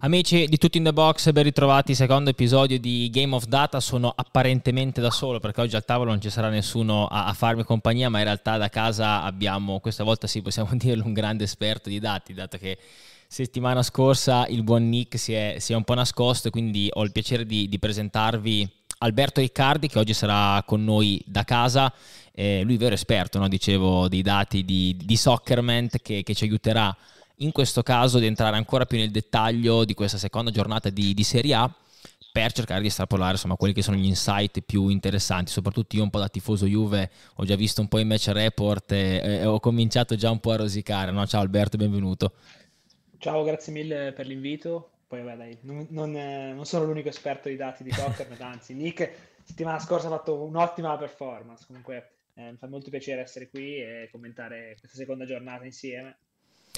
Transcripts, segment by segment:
Amici di Tutti in the Box, ben ritrovati, secondo episodio di Game of Data. Sono apparentemente da solo perché oggi al tavolo non ci sarà nessuno a, a farmi compagnia, ma in realtà da casa abbiamo, questa volta sì possiamo dirlo, un grande esperto di dati, dato che settimana scorsa il buon Nick si è, si è un po' nascosto quindi ho il piacere di, di presentarvi Alberto Riccardi che oggi sarà con noi da casa. Eh, lui è vero esperto, no? dicevo, dei dati di, di Soccerment che, che ci aiuterà in questo caso di entrare ancora più nel dettaglio di questa seconda giornata di, di Serie A per cercare di estrapolare insomma quelli che sono gli insight più interessanti soprattutto io un po' da tifoso Juve ho già visto un po' i match report e, e ho cominciato già un po' a rosicare. No? ciao Alberto benvenuto. Ciao grazie mille per l'invito. Poi vabbè dai non, non, non sono l'unico esperto di dati di soccer anzi Nick settimana scorsa ha fatto un'ottima performance. Comunque eh, mi fa molto piacere essere qui e commentare questa seconda giornata insieme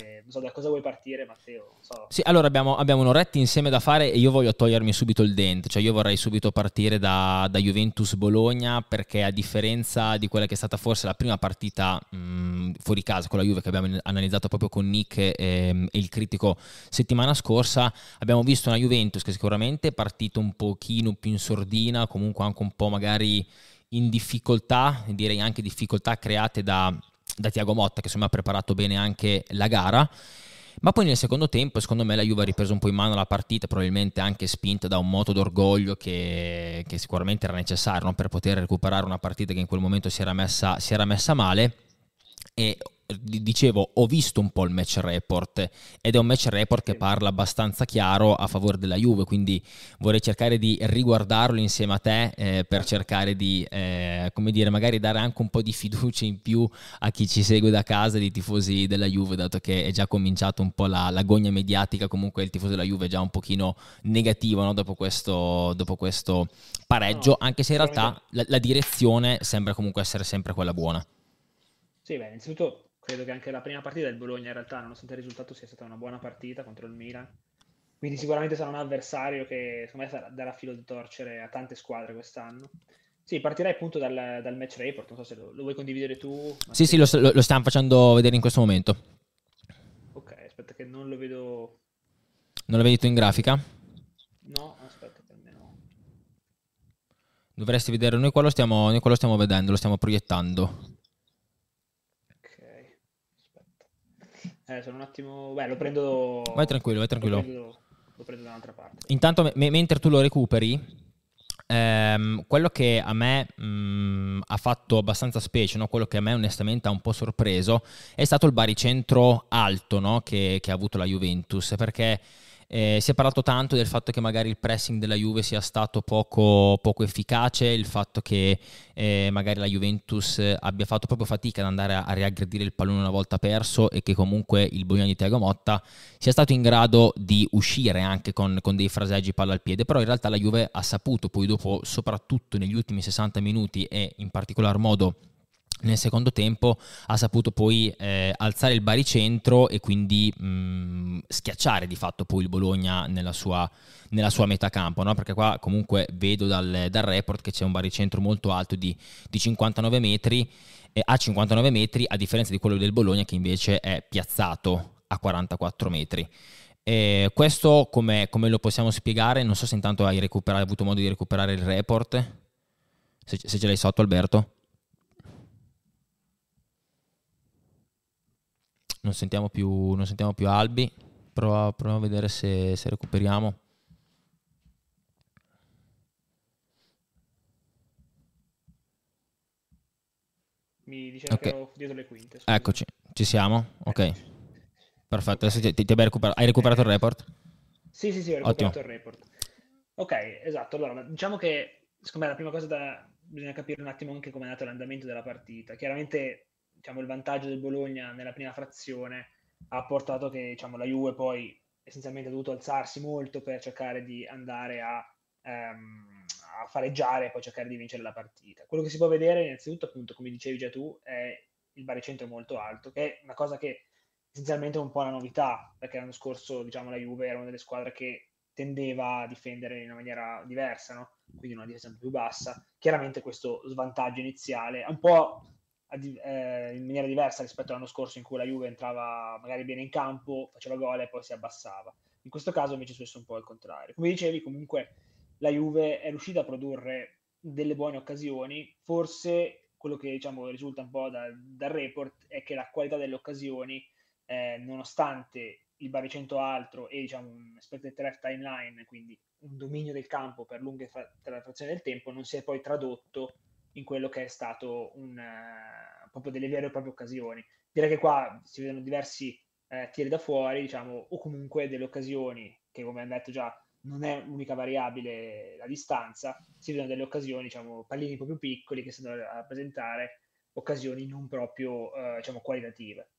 eh, non so da cosa vuoi partire, Matteo. So. Sì, allora abbiamo, abbiamo, un'oretta insieme da fare e io voglio togliermi subito il dente, cioè io vorrei subito partire da, da Juventus Bologna perché a differenza di quella che è stata forse la prima partita mh, fuori casa con la Juve che abbiamo analizzato proprio con Nick e, e, il critico settimana scorsa, abbiamo visto una Juventus che sicuramente è partita un pochino più in sordina, comunque anche un po' magari in difficoltà, direi anche difficoltà create da da Tiago Motta che insomma ha preparato bene anche la gara. Ma poi nel secondo tempo, secondo me, la Juve ha ripreso un po' in mano la partita, probabilmente anche spinta da un moto d'orgoglio che, che sicuramente era necessario no? per poter recuperare una partita che in quel momento si era messa, si era messa male. E dicevo, ho visto un po' il match report ed è un match report che parla abbastanza chiaro a favore della Juve, quindi vorrei cercare di riguardarlo insieme a te eh, per cercare di, eh, come dire, magari dare anche un po' di fiducia in più a chi ci segue da casa, dei tifosi della Juve, dato che è già cominciato un po' la, la gogna mediatica, comunque il tifoso della Juve è già un pochino negativo no? dopo, questo, dopo, questo, pareggio, anche se in realtà la, la direzione sembra comunque essere sempre quella buona. Sì, beh, innanzitutto credo che anche la prima partita del Bologna in realtà, nonostante il risultato, sia stata una buona partita contro il Milan. Quindi sicuramente sarà un avversario che secondo me darà filo di torcere a tante squadre quest'anno. Sì, partirei appunto dal, dal match report, non so se lo, lo vuoi condividere tu. Sì, sì, lo, lo, stiamo facendo vedere in questo momento. Ok, aspetta che non lo vedo... Non lo vedi tu in grafica? No, aspetta per me no. Dovresti vedere, noi qua stiamo, noi qua lo stiamo vedendo, lo stiamo proiettando. Eh, sono un attimo... Beh, lo prendo... Vai tranquillo, vai tranquillo. Lo prendo, lo prendo da un'altra parte. Intanto, m- mentre tu lo recuperi, ehm, quello che a me mh, mm, ha fatto abbastanza specie, no? quello che a me onestamente ha un po' sorpreso, è stato il baricentro alto no? che, che ha avuto la Juventus, perché eh, si è parlato tanto del fatto che magari il pressing della Juve sia stato poco, poco efficace, il fatto che eh, magari la Juventus abbia fatto proprio fatica ad andare a, a riaggredire il pallone una volta perso e che comunque il Bologna di Tiago Motta sia stato in grado di uscire anche con, con dei fraseggi palla al piede, però in realtà la Juve ha saputo poi dopo, soprattutto negli ultimi 60 minuti e in particolar modo nel secondo tempo ha saputo poi eh, alzare il baricentro e quindi mh, mm, schiacciare di fatto poi il Bologna nella sua, nella sua metà campo, no? perché qua comunque vedo dal, dal, report che c'è un baricentro molto alto di, di 59 metri, eh, a 59 metri a differenza di quello del Bologna che invece è piazzato a 44 metri. E questo come, come, lo possiamo spiegare? Non so se intanto hai, hai avuto modo di recuperare il report, se, se ce l'hai sotto Alberto. Non sentiamo più, non sentiamo più Albi. Prova, proviamo a vedere se, se recuperiamo. Mi diceva okay. che ero dietro le quinte. Scusa. Eccoci, ci siamo? Ok. Perfetto, adesso ti, ti, recuperato. Hai recuperato il report? Sì, sì, sì, ho recuperato Ottimo. il report. Ok, esatto. Allora, diciamo che secondo me la prima cosa da bisogna capire un attimo anche come è andato l'andamento della partita. Chiaramente diciamo, il vantaggio del Bologna nella prima frazione ha portato che diciamo, la Juve poi essenzialmente ha dovuto alzarsi molto per cercare di andare a, um, a fareggiare e poi cercare di vincere la partita. Quello che si può vedere innanzitutto, appunto, come dicevi già tu, è il baricentro molto alto, che è una cosa che essenzialmente è un po' una novità, perché l'anno scorso diciamo, la Juve era una delle squadre che tendeva a difendere in una maniera diversa, no? quindi una difesa più bassa. Chiaramente questo svantaggio iniziale, un po' eh, in maniera diversa rispetto all'anno scorso in cui la Juve entrava magari bene in campo, faceva gol e poi si abbassava. In questo caso invece è successo un po' il contrario. Come dicevi, comunque la Juve è riuscita a produrre delle buone occasioni, forse quello che diciamo, risulta un po' da, dal report è che la qualità delle occasioni, eh, nonostante il baricentro altro e diciamo, un threat timeline, quindi un dominio del campo per lunghe fra- frazioni del tempo, non si è poi tradotto in quello che è stato un, uh, proprio delle vere e proprie occasioni. Direi che qua si vedono diversi eh, tiri da fuori, diciamo, o comunque delle occasioni che, come abbiamo detto già, non è l'unica variabile la distanza, si vedono delle occasioni, diciamo, pallini un po' più piccoli che stanno a rappresentare occasioni non proprio, eh, diciamo, qualitative.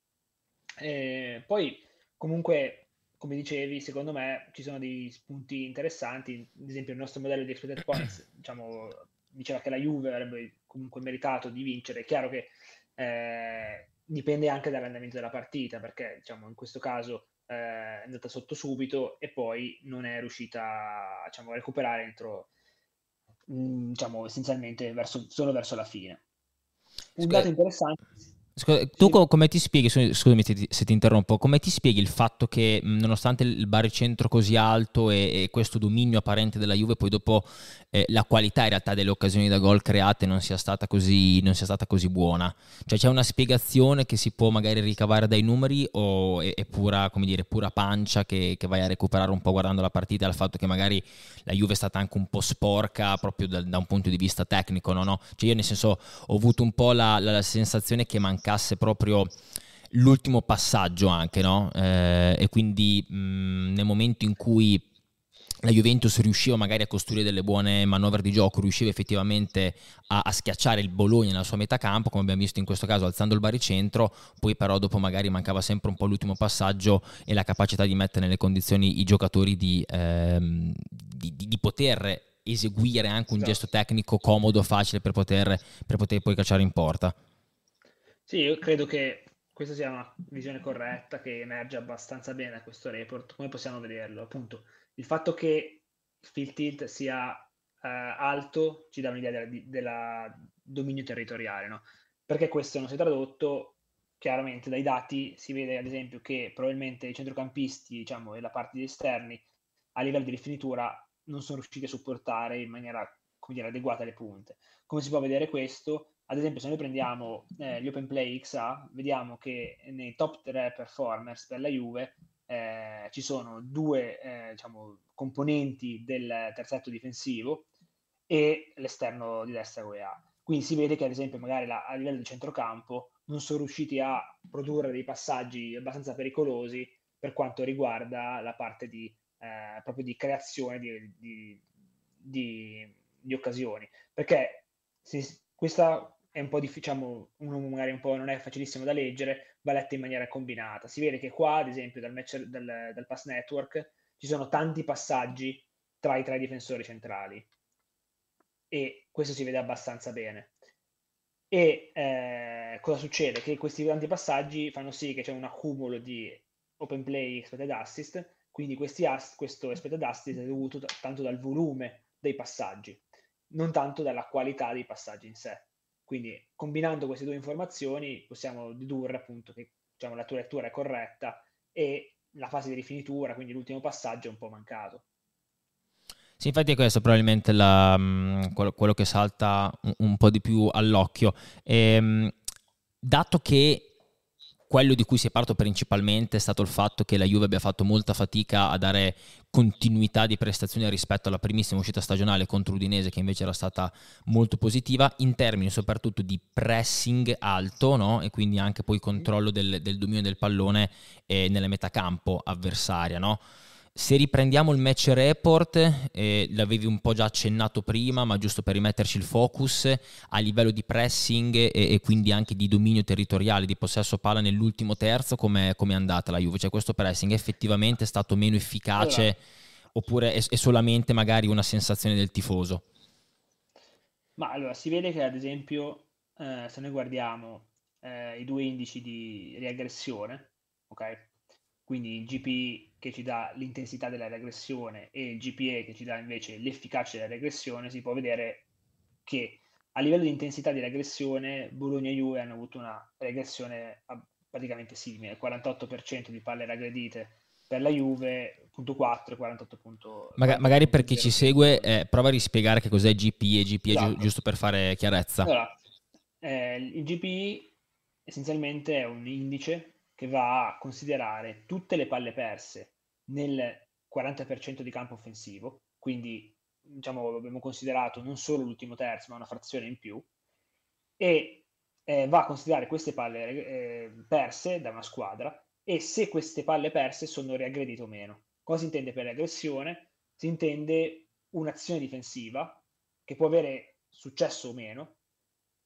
E poi, comunque, come dicevi, secondo me ci sono dei spunti interessanti, ad esempio il nostro modello di expected points, diciamo, diceva che la Juve avrebbe comunque meritato di vincere, è chiaro che eh, dipende anche dall'andamento della partita, perché diciamo, in questo caso eh, è andata sotto subito e poi non è riuscita diciamo, a recuperare entro, mm, diciamo, essenzialmente verso, solo verso la fine. Un dato interessante Scusa, tu sì. come ti spieghi, scusami se ti, se ti, interrompo, come ti spieghi il fatto che nonostante il baricentro così alto e, e, questo dominio apparente della Juve, poi dopo eh, la qualità in realtà delle occasioni da gol create non sia stata così, sia stata così buona? Cioè c'è una spiegazione che si può magari ricavare dai numeri o è, è pura, dire, pura, pancia che, che, vai a recuperare un po' guardando la partita dal fatto che magari la Juve è stata anche un po' sporca proprio da, da un punto di vista tecnico, no? no? Cioè io nel senso ho avuto un po' la, la, la sensazione che manca mancasse proprio l'ultimo passaggio anche, no? Eh, e quindi mh, nel momento in cui la Juventus riusciva magari a costruire delle buone manovre di gioco, riusciva effettivamente a, a, schiacciare il Bologna nella sua metà campo, come abbiamo visto in questo caso alzando il baricentro, poi però dopo magari mancava sempre un po' l'ultimo passaggio e la capacità di mettere nelle condizioni i giocatori di, ehm, di, di, di poter eseguire anche un esatto. gesto tecnico comodo, facile per poter, per poter poi cacciare in porta. Sì, io credo che questa sia una visione corretta che emerge abbastanza bene da questo report. Come possiamo vederlo? Appunto, il fatto che il tilt sia eh, alto ci dà un'idea della dominio territoriale, no? Perché questo non si è tradotto chiaramente dai dati si vede ad esempio che probabilmente i centrocampisti diciamo, e la parte di esterni a livello di rifinitura non sono riusciti a supportare in maniera dire, adeguata le punte. Come si può vedere questo? Ad esempio, se noi prendiamo eh, gli Open Play XA, vediamo che nei top 3 performers per la Juve eh, ci sono due eh, diciamo, componenti del terzetto difensivo e l'esterno di destra UEA. Quindi si vede che, ad esempio, magari la, a livello di centrocampo non sono riusciti a produrre dei passaggi abbastanza pericolosi per quanto riguarda la parte di, eh, proprio di creazione di, di, di, di occasioni. Perché si, questa è un po' difficile, diciamo, uno magari un po' non è facilissimo da leggere, va letta in maniera combinata. Si vede che qua, ad esempio, dal, match, dal, dal pass network ci sono tanti passaggi tra i tre difensori centrali e questo si vede abbastanza bene. E eh, cosa succede? Che questi tanti passaggi fanno sì che c'è un accumulo di open play expected assist, quindi ass- questo expected assist è dovuto t- tanto dal volume dei passaggi, non tanto dalla qualità dei passaggi in sé. Quindi combinando queste due informazioni possiamo dedurre appunto che diciamo, la tua lettura è corretta e la fase di rifinitura, quindi l'ultimo passaggio è un po' mancato. Sì, infatti è questo probabilmente la, mm, quello, quello, che salta un, un, po' di più all'occhio. E, ehm, dato che quello di cui si è parlato principalmente è stato il fatto che la Juve abbia fatto molta fatica a dare continuità di prestazioni rispetto alla primissima uscita stagionale contro Udinese che invece era stata molto positiva in termini soprattutto di pressing alto no? e quindi anche poi controllo del, del dominio del pallone eh, nella metà campo avversaria. No? Se riprendiamo il match report, eh, l'avevi un po' già accennato prima, ma giusto per rimetterci il focus, a livello di pressing e, e quindi anche di dominio territoriale, di possesso palla nell'ultimo terzo, come è andata la Juve? Cioè questo pressing effettivamente è stato meno efficace allora. oppure è, è, solamente magari una sensazione del tifoso? Ma allora, si vede che ad esempio, eh, se noi guardiamo eh, i due indici di riaggressione, ok? Quindi il GPI che ci dà l'intensità della regressione e il GPE che ci dà invece l'efficacia della regressione, si può vedere che a livello di intensità di regressione Bologna e Juve hanno avuto una regressione praticamente simile, 48% di palle raggredite per la Juve, 48.4 e 48. Maga- magari per chi ci segue, eh, prova a rispiegare che cos'è GPI e GPE, esatto. gi- giusto per fare chiarezza. Allora, eh, il GPI essenzialmente è un indice che va a considerare tutte le palle perse nel 40% di campo offensivo, quindi diciamo, abbiamo considerato non solo l'ultimo terzo, ma una frazione in più, e eh, va a considerare queste palle eh, perse da una squadra e se queste palle perse sono riaggredite o meno. Cosa si intende per reaggressione? Si intende un'azione difensiva che può avere successo o meno,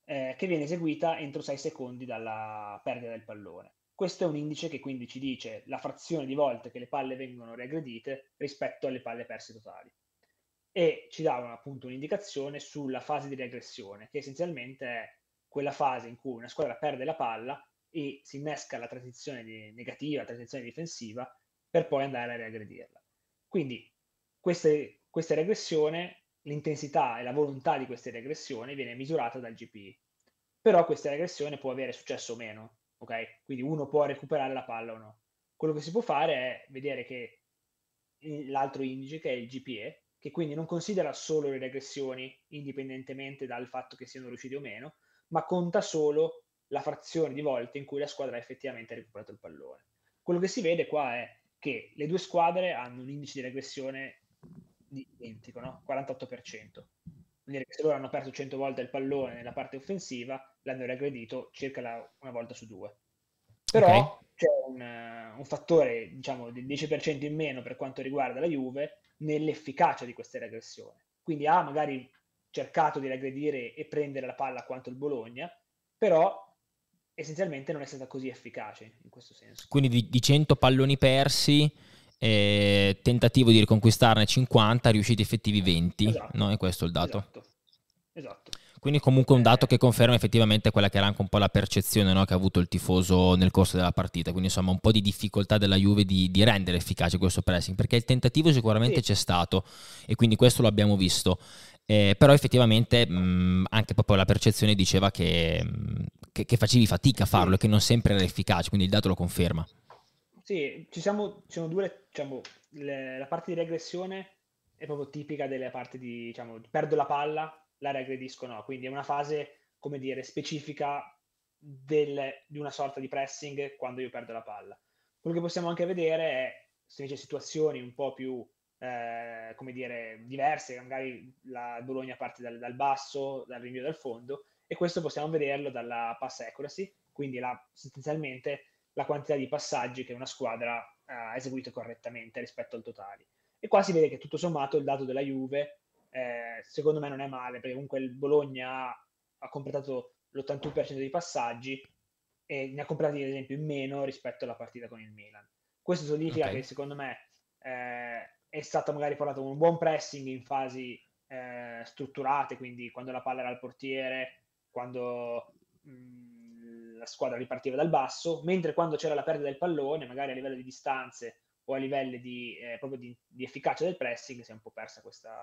eh, che viene eseguita entro 6 secondi dalla perdita del pallone. Questo è un indice che quindi ci dice la frazione di volte che le palle vengono riaggredite rispetto alle palle perse totali. E ci dà appunto un'indicazione sulla fase di riaggressione, che essenzialmente è quella fase in cui una squadra perde la palla e si innesca la transizione negativa, la transizione difensiva, per poi andare a riaggredirla. Quindi queste, questa regressione, l'intensità e la volontà di queste regressioni viene misurata dal GPI. Però questa regressione può avere successo o meno, ok? Quindi uno può recuperare la palla o no. Quello che si può fare è vedere che l'altro indice, che è il GPE, che quindi non considera solo le regressioni indipendentemente dal fatto che siano riusciti o meno, ma conta solo la frazione di volte in cui la squadra ha effettivamente recuperato il pallone. Quello che si vede qua è che le due squadre hanno un indice di regressione identico, no? 48%. Vuol dire che se loro hanno perso 100 volte il pallone nella parte offensiva, l'hanno regredito circa la, una volta su due. Però okay. c'è un, un, fattore, diciamo, del 10% in meno per quanto riguarda la Juve nell'efficacia di queste regressioni. Quindi ha magari cercato di regredire e prendere la palla quanto il Bologna, però essenzialmente non è stata così efficace in questo senso. Quindi di, di 100 palloni persi, eh, tentativo di riconquistarne 50, riusciti effettivi 20, esatto. no? E questo è il dato. Esatto. esatto. Quindi comunque un dato che conferma effettivamente quella che era anche un po' la percezione no, che ha avuto il tifoso nel corso della partita, quindi insomma un po' di difficoltà della Juve di, di rendere efficace questo pressing, perché il tentativo sicuramente sì. c'è stato e quindi questo lo abbiamo visto. Eh, però effettivamente mh, anche proprio la percezione diceva che, che, che facevi fatica a farlo e che non sempre era efficace, quindi il dato lo conferma. Sì, ci, siamo, ci sono due, diciamo, le, la parte di regressione è proprio tipica delle parti di, diciamo, perdo la palla, la regredisco no, quindi è una fase, come dire, specifica del, di una sorta di pressing quando io perdo la palla. Quello che possiamo anche vedere è, se invece situazioni un po' più eh, come dire, diverse, magari la Bologna parte dal, dal, basso, dal rinvio dal fondo, e questo possiamo vederlo dalla pass accuracy, quindi la, sostanzialmente la quantità di passaggi che una squadra ha eseguito correttamente rispetto al totale. E qua si vede che tutto sommato il dato della Juve, eh, secondo me non è male, perché comunque il Bologna ha, ha completato l'81% dei passaggi e ne ha completati ad esempio in meno rispetto alla partita con il Milan. Questo significa okay. che secondo me eh, è stato magari portato un buon pressing in fasi eh, strutturate, quindi quando la palla era al portiere, quando mh, mm, la squadra ripartiva dal basso, mentre quando c'era la perdita del pallone, magari a livello di distanze o a livello di, eh, proprio di, di, efficacia del pressing, si è un po' persa questa,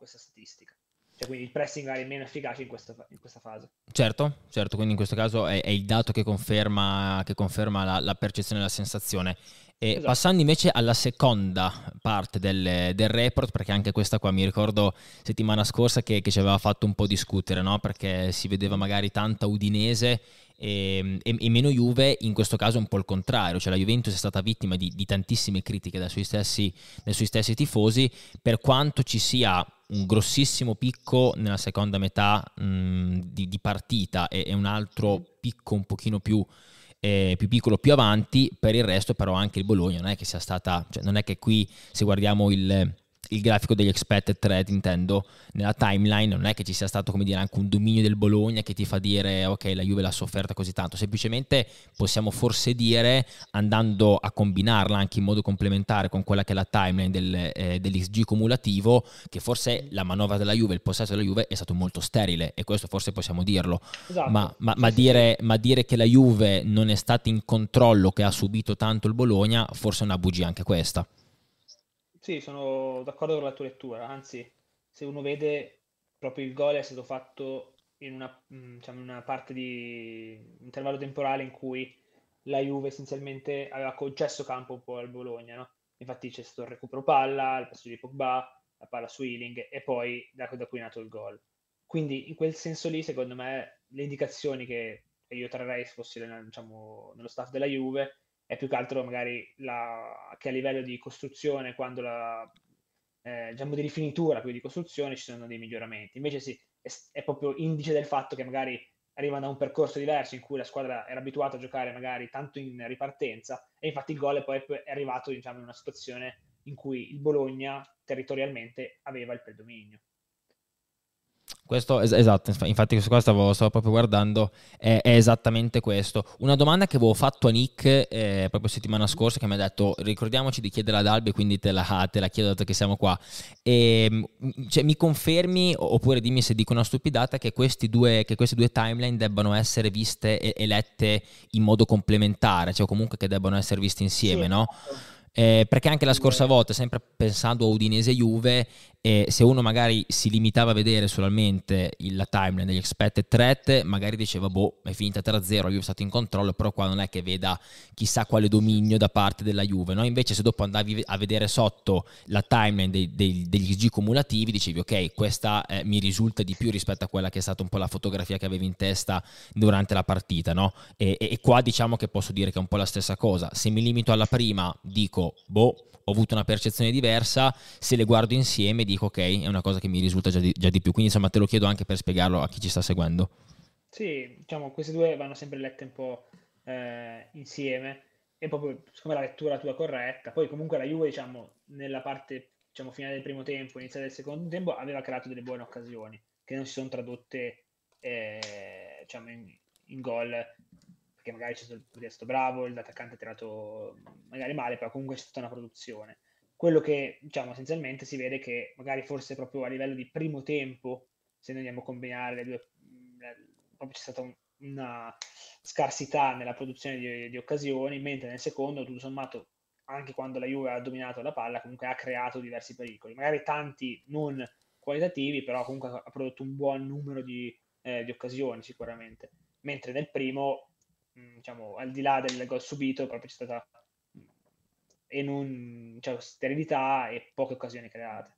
questa statistica. Cioè, quindi il pressing è meno efficace in questa, in questa, fase. Certo, certo, quindi in questo caso è, è il dato che conferma, che conferma la, la, percezione e la sensazione. E esatto. Passando invece alla seconda parte del, del, report, perché anche questa qua mi ricordo settimana scorsa che, che ci aveva fatto un po' discutere, no? perché si vedeva magari tanta Udinese e, e, e, meno Juve, in questo caso è un po' il contrario, cioè la Juventus è stata vittima di, di tantissime critiche dai suoi, stessi, dai suoi stessi tifosi, per quanto ci sia un grossissimo picco nella seconda metà mh, di, di, partita e, e un altro picco un pochino più eh, più piccolo più avanti, per il resto però anche il Bologna non è che sia stata, cioè non è che qui se guardiamo il, il grafico degli expected threat intendo nella timeline non è che ci sia stato come dire anche un dominio del Bologna che ti fa dire ok la Juve l'ha sofferta così tanto. Semplicemente possiamo forse dire andando a combinarla anche in modo complementare con quella che è la timeline del, eh, dell'XG cumulativo che forse la manovra della Juve il possesso della Juve è stato molto sterile e questo forse possiamo dirlo. Esatto. ma, ma, ma, dire, ma dire che la Juve non è stata in controllo che ha subito tanto il Bologna forse è una bugia anche questa sì, sono d'accordo con la tua lettura, anzi, se uno vede proprio il gol è stato fatto in una, mm, diciamo, una parte di intervallo temporale in cui la Juve essenzialmente aveva concesso campo un po' al Bologna, no? infatti c'è stato il recupero palla, il passaggio di Pogba, la palla su Healing e poi da, da cui è nato il gol. Quindi in quel senso lì, secondo me, le indicazioni che io trarrei se fossi diciamo, nello staff della Juve è più che altro magari la, che a livello di costruzione, quando la, eh, diciamo di rifinitura più di costruzione ci sono dei miglioramenti. Invece sì, è, è, proprio indice del fatto che magari arrivano da un percorso diverso in cui la squadra era abituata a giocare magari tanto in ripartenza e infatti il gol poi è arrivato diciamo, in una situazione in cui il Bologna territorialmente aveva il predominio. Questo, esatto, infatti questo qua stavo, stavo proprio guardando, è, è, esattamente questo. Una domanda che avevo fatto a Nick eh, proprio settimana scorsa che mi ha detto ricordiamoci di chiedere ad Albi, quindi te la, te la chiedo dato che siamo qua. E, ehm, cioè, mi confermi oppure dimmi se dico una stupidata che, due, che queste due timeline debbano essere viste e, e, lette in modo complementare, cioè comunque che debbano essere viste insieme, sì. no? Eh, perché anche la scorsa volta, sempre pensando a Udinese Juve, e se uno magari si limitava a vedere solamente la timeline degli expected threat, magari diceva, boh, è finita 3-0, la Juve è stato in controllo, però qua non è che veda chissà quale dominio da parte della Juve, no? Invece se dopo andavi a vedere sotto la timeline dei, dei, degli G cumulativi, dicevi, ok, questa eh, mi risulta di più rispetto a quella che è stata un po' la fotografia che avevi in testa durante la partita, no? E, e, e qua diciamo che posso dire che è un po' la stessa cosa. Se mi limito alla prima, dico, boh, ho avuto una percezione diversa, se le guardo insieme dico ok, è una cosa che mi risulta già di, già di più, quindi insomma te lo chiedo anche per spiegarlo a chi ci sta seguendo. Sì, diciamo, queste due vanno sempre lette un po' eh, insieme e proprio secondo la lettura tua corretta, poi comunque la Juve diciamo nella parte diciamo, finale del primo tempo, iniziale del secondo tempo aveva creato delle buone occasioni che non si sono tradotte eh, diciamo, in, in gol perché magari c'è stato, stato bravo, l'attaccante ha tirato magari male, però comunque c'è stata una produzione. Quello che diciamo essenzialmente si vede che magari forse proprio a livello di primo tempo, se noi andiamo a combinare le due, proprio c'è stata un, una scarsità nella produzione di, di, occasioni, mentre nel secondo, tutto sommato, anche quando la Juve ha dominato la palla, comunque ha creato diversi pericoli, magari tanti non qualitativi, però comunque ha prodotto un buon numero di, eh, di occasioni sicuramente. Mentre nel primo diciamo, al di là del gol subito, proprio c'è stata e non, cioè, sterilità e poche occasioni create.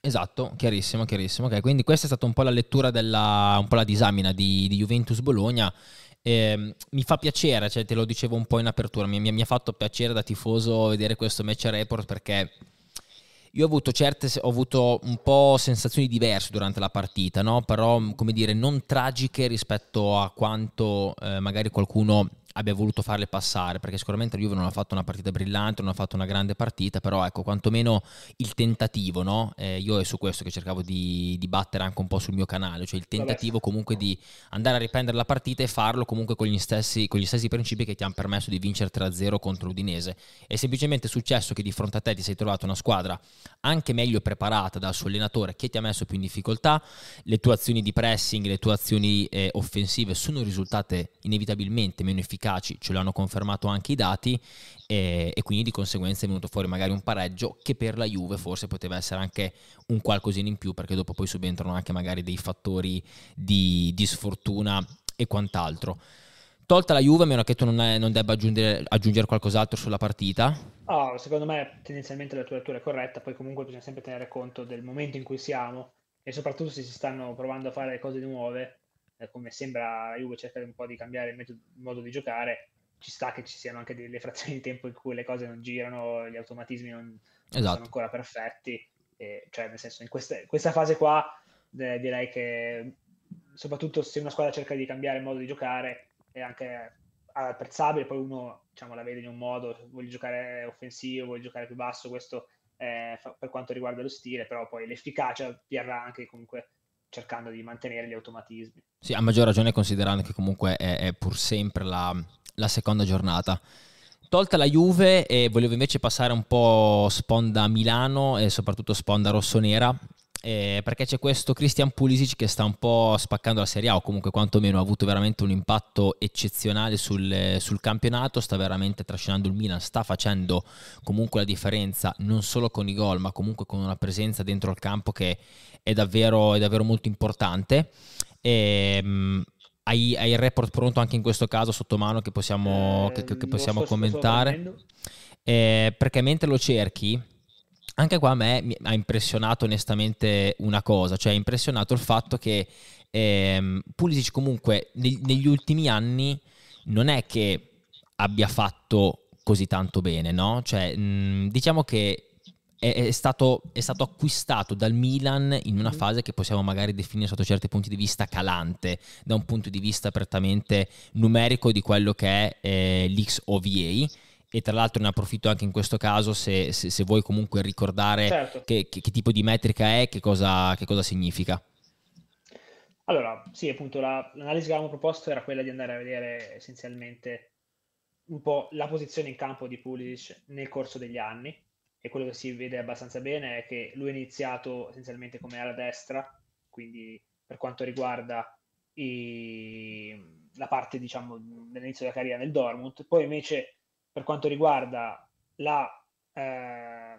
Esatto, chiarissimo, chiarissimo. Okay, quindi questa è stata un po' la lettura della, un po' la disamina di, di Juventus Bologna. Eh, mi fa piacere, cioè, te lo dicevo un po' in apertura, mi, mi, mi ha fatto piacere da tifoso vedere questo match report perché io ho avuto certe, ho avuto un po' sensazioni diverse durante la partita, no? però come dire, non tragiche rispetto a quanto eh, magari qualcuno abbia voluto farle passare, perché sicuramente la Juve non ha fatto una partita brillante, non ha fatto una grande partita, però ecco, quantomeno il tentativo, no? Eh, io è su questo che cercavo di, di, battere anche un po' sul mio canale, cioè il tentativo comunque di andare a riprendere la partita e farlo comunque con gli stessi, con gli stessi principi che ti hanno permesso di vincere 3-0 contro l'Udinese. È semplicemente successo che di fronte a te ti sei trovato una squadra anche meglio preparata dal suo allenatore che ti ha messo più in difficoltà, le tue azioni di pressing, le tue azioni eh, offensive sono risultate inevitabilmente meno efficaci efficaci, ce l'hanno confermato anche i dati e, e, quindi di conseguenza è venuto fuori magari un pareggio che per la Juve forse poteva essere anche un qualcosina in più perché dopo poi subentrano anche magari dei fattori di, di sfortuna e quant'altro. Tolta la Juve, a meno che tu non, è, non debba aggiungere, aggiungere, qualcos'altro sulla partita? Oh, secondo me tendenzialmente la tua lettura è corretta, poi comunque bisogna sempre tenere conto del momento in cui siamo e soprattutto se si stanno provando a fare cose nuove eh, come sembra la Juve cercare un po' di cambiare il, metodo, il modo di giocare, ci sta che ci siano anche delle frazioni di tempo in cui le cose non girano, gli automatismi non, esatto. sono ancora perfetti. E, cioè, nel senso, in questa, questa fase qua eh, direi che soprattutto se una squadra cerca di cambiare il modo di giocare è anche apprezzabile, poi uno diciamo, la vede in un modo, vuole giocare offensivo, vuole giocare più basso, questo eh, per quanto riguarda lo stile, però poi l'efficacia verrà anche comunque cercando di mantenere gli automatismi. Sì, a maggior ragione considerando che comunque è, è pur sempre la, la, seconda giornata. Tolta la Juve, volevo invece passare un po' sponda Milano e soprattutto sponda rossonera, eh, perché c'è questo Christian Pulisic che sta un po' spaccando la Serie A o comunque quantomeno ha avuto veramente un impatto eccezionale sul, sul, campionato, sta veramente trascinando il Milan, sta facendo comunque la differenza non solo con i gol ma comunque con una presenza dentro il campo che è davvero, è davvero molto importante. E, um, hai, hai, il report pronto anche in questo caso sotto mano che possiamo, eh, che, che possiamo commentare? eh, perché mentre lo cerchi, anche qua a me mi ha impressionato onestamente una cosa, cioè ha impressionato il fatto che ehm, Pulisic comunque neg- negli ultimi anni non è che abbia fatto così tanto bene, no? Cioè, mh, diciamo che è, è, stato, è, stato, acquistato dal Milan in una mm. fase che possiamo magari definire sotto certi punti di vista calante, da un punto di vista prettamente numerico di quello che è eh, l'XOVA. E tra l'altro ne approfitto anche in questo caso se, se, se vuoi comunque ricordare certo. che, che, che, tipo di metrica è, che cosa, che cosa significa. Allora, sì, appunto, la, l'analisi che avevamo proposto era quella di andare a vedere essenzialmente un po' la posizione in campo di Pulisic nel corso degli anni, e quello che si vede abbastanza bene è che lui è iniziato essenzialmente come ala destra, quindi per quanto riguarda i, la parte diciamo dell'inizio della carriera nel Dortmund, poi invece per quanto riguarda la, eh,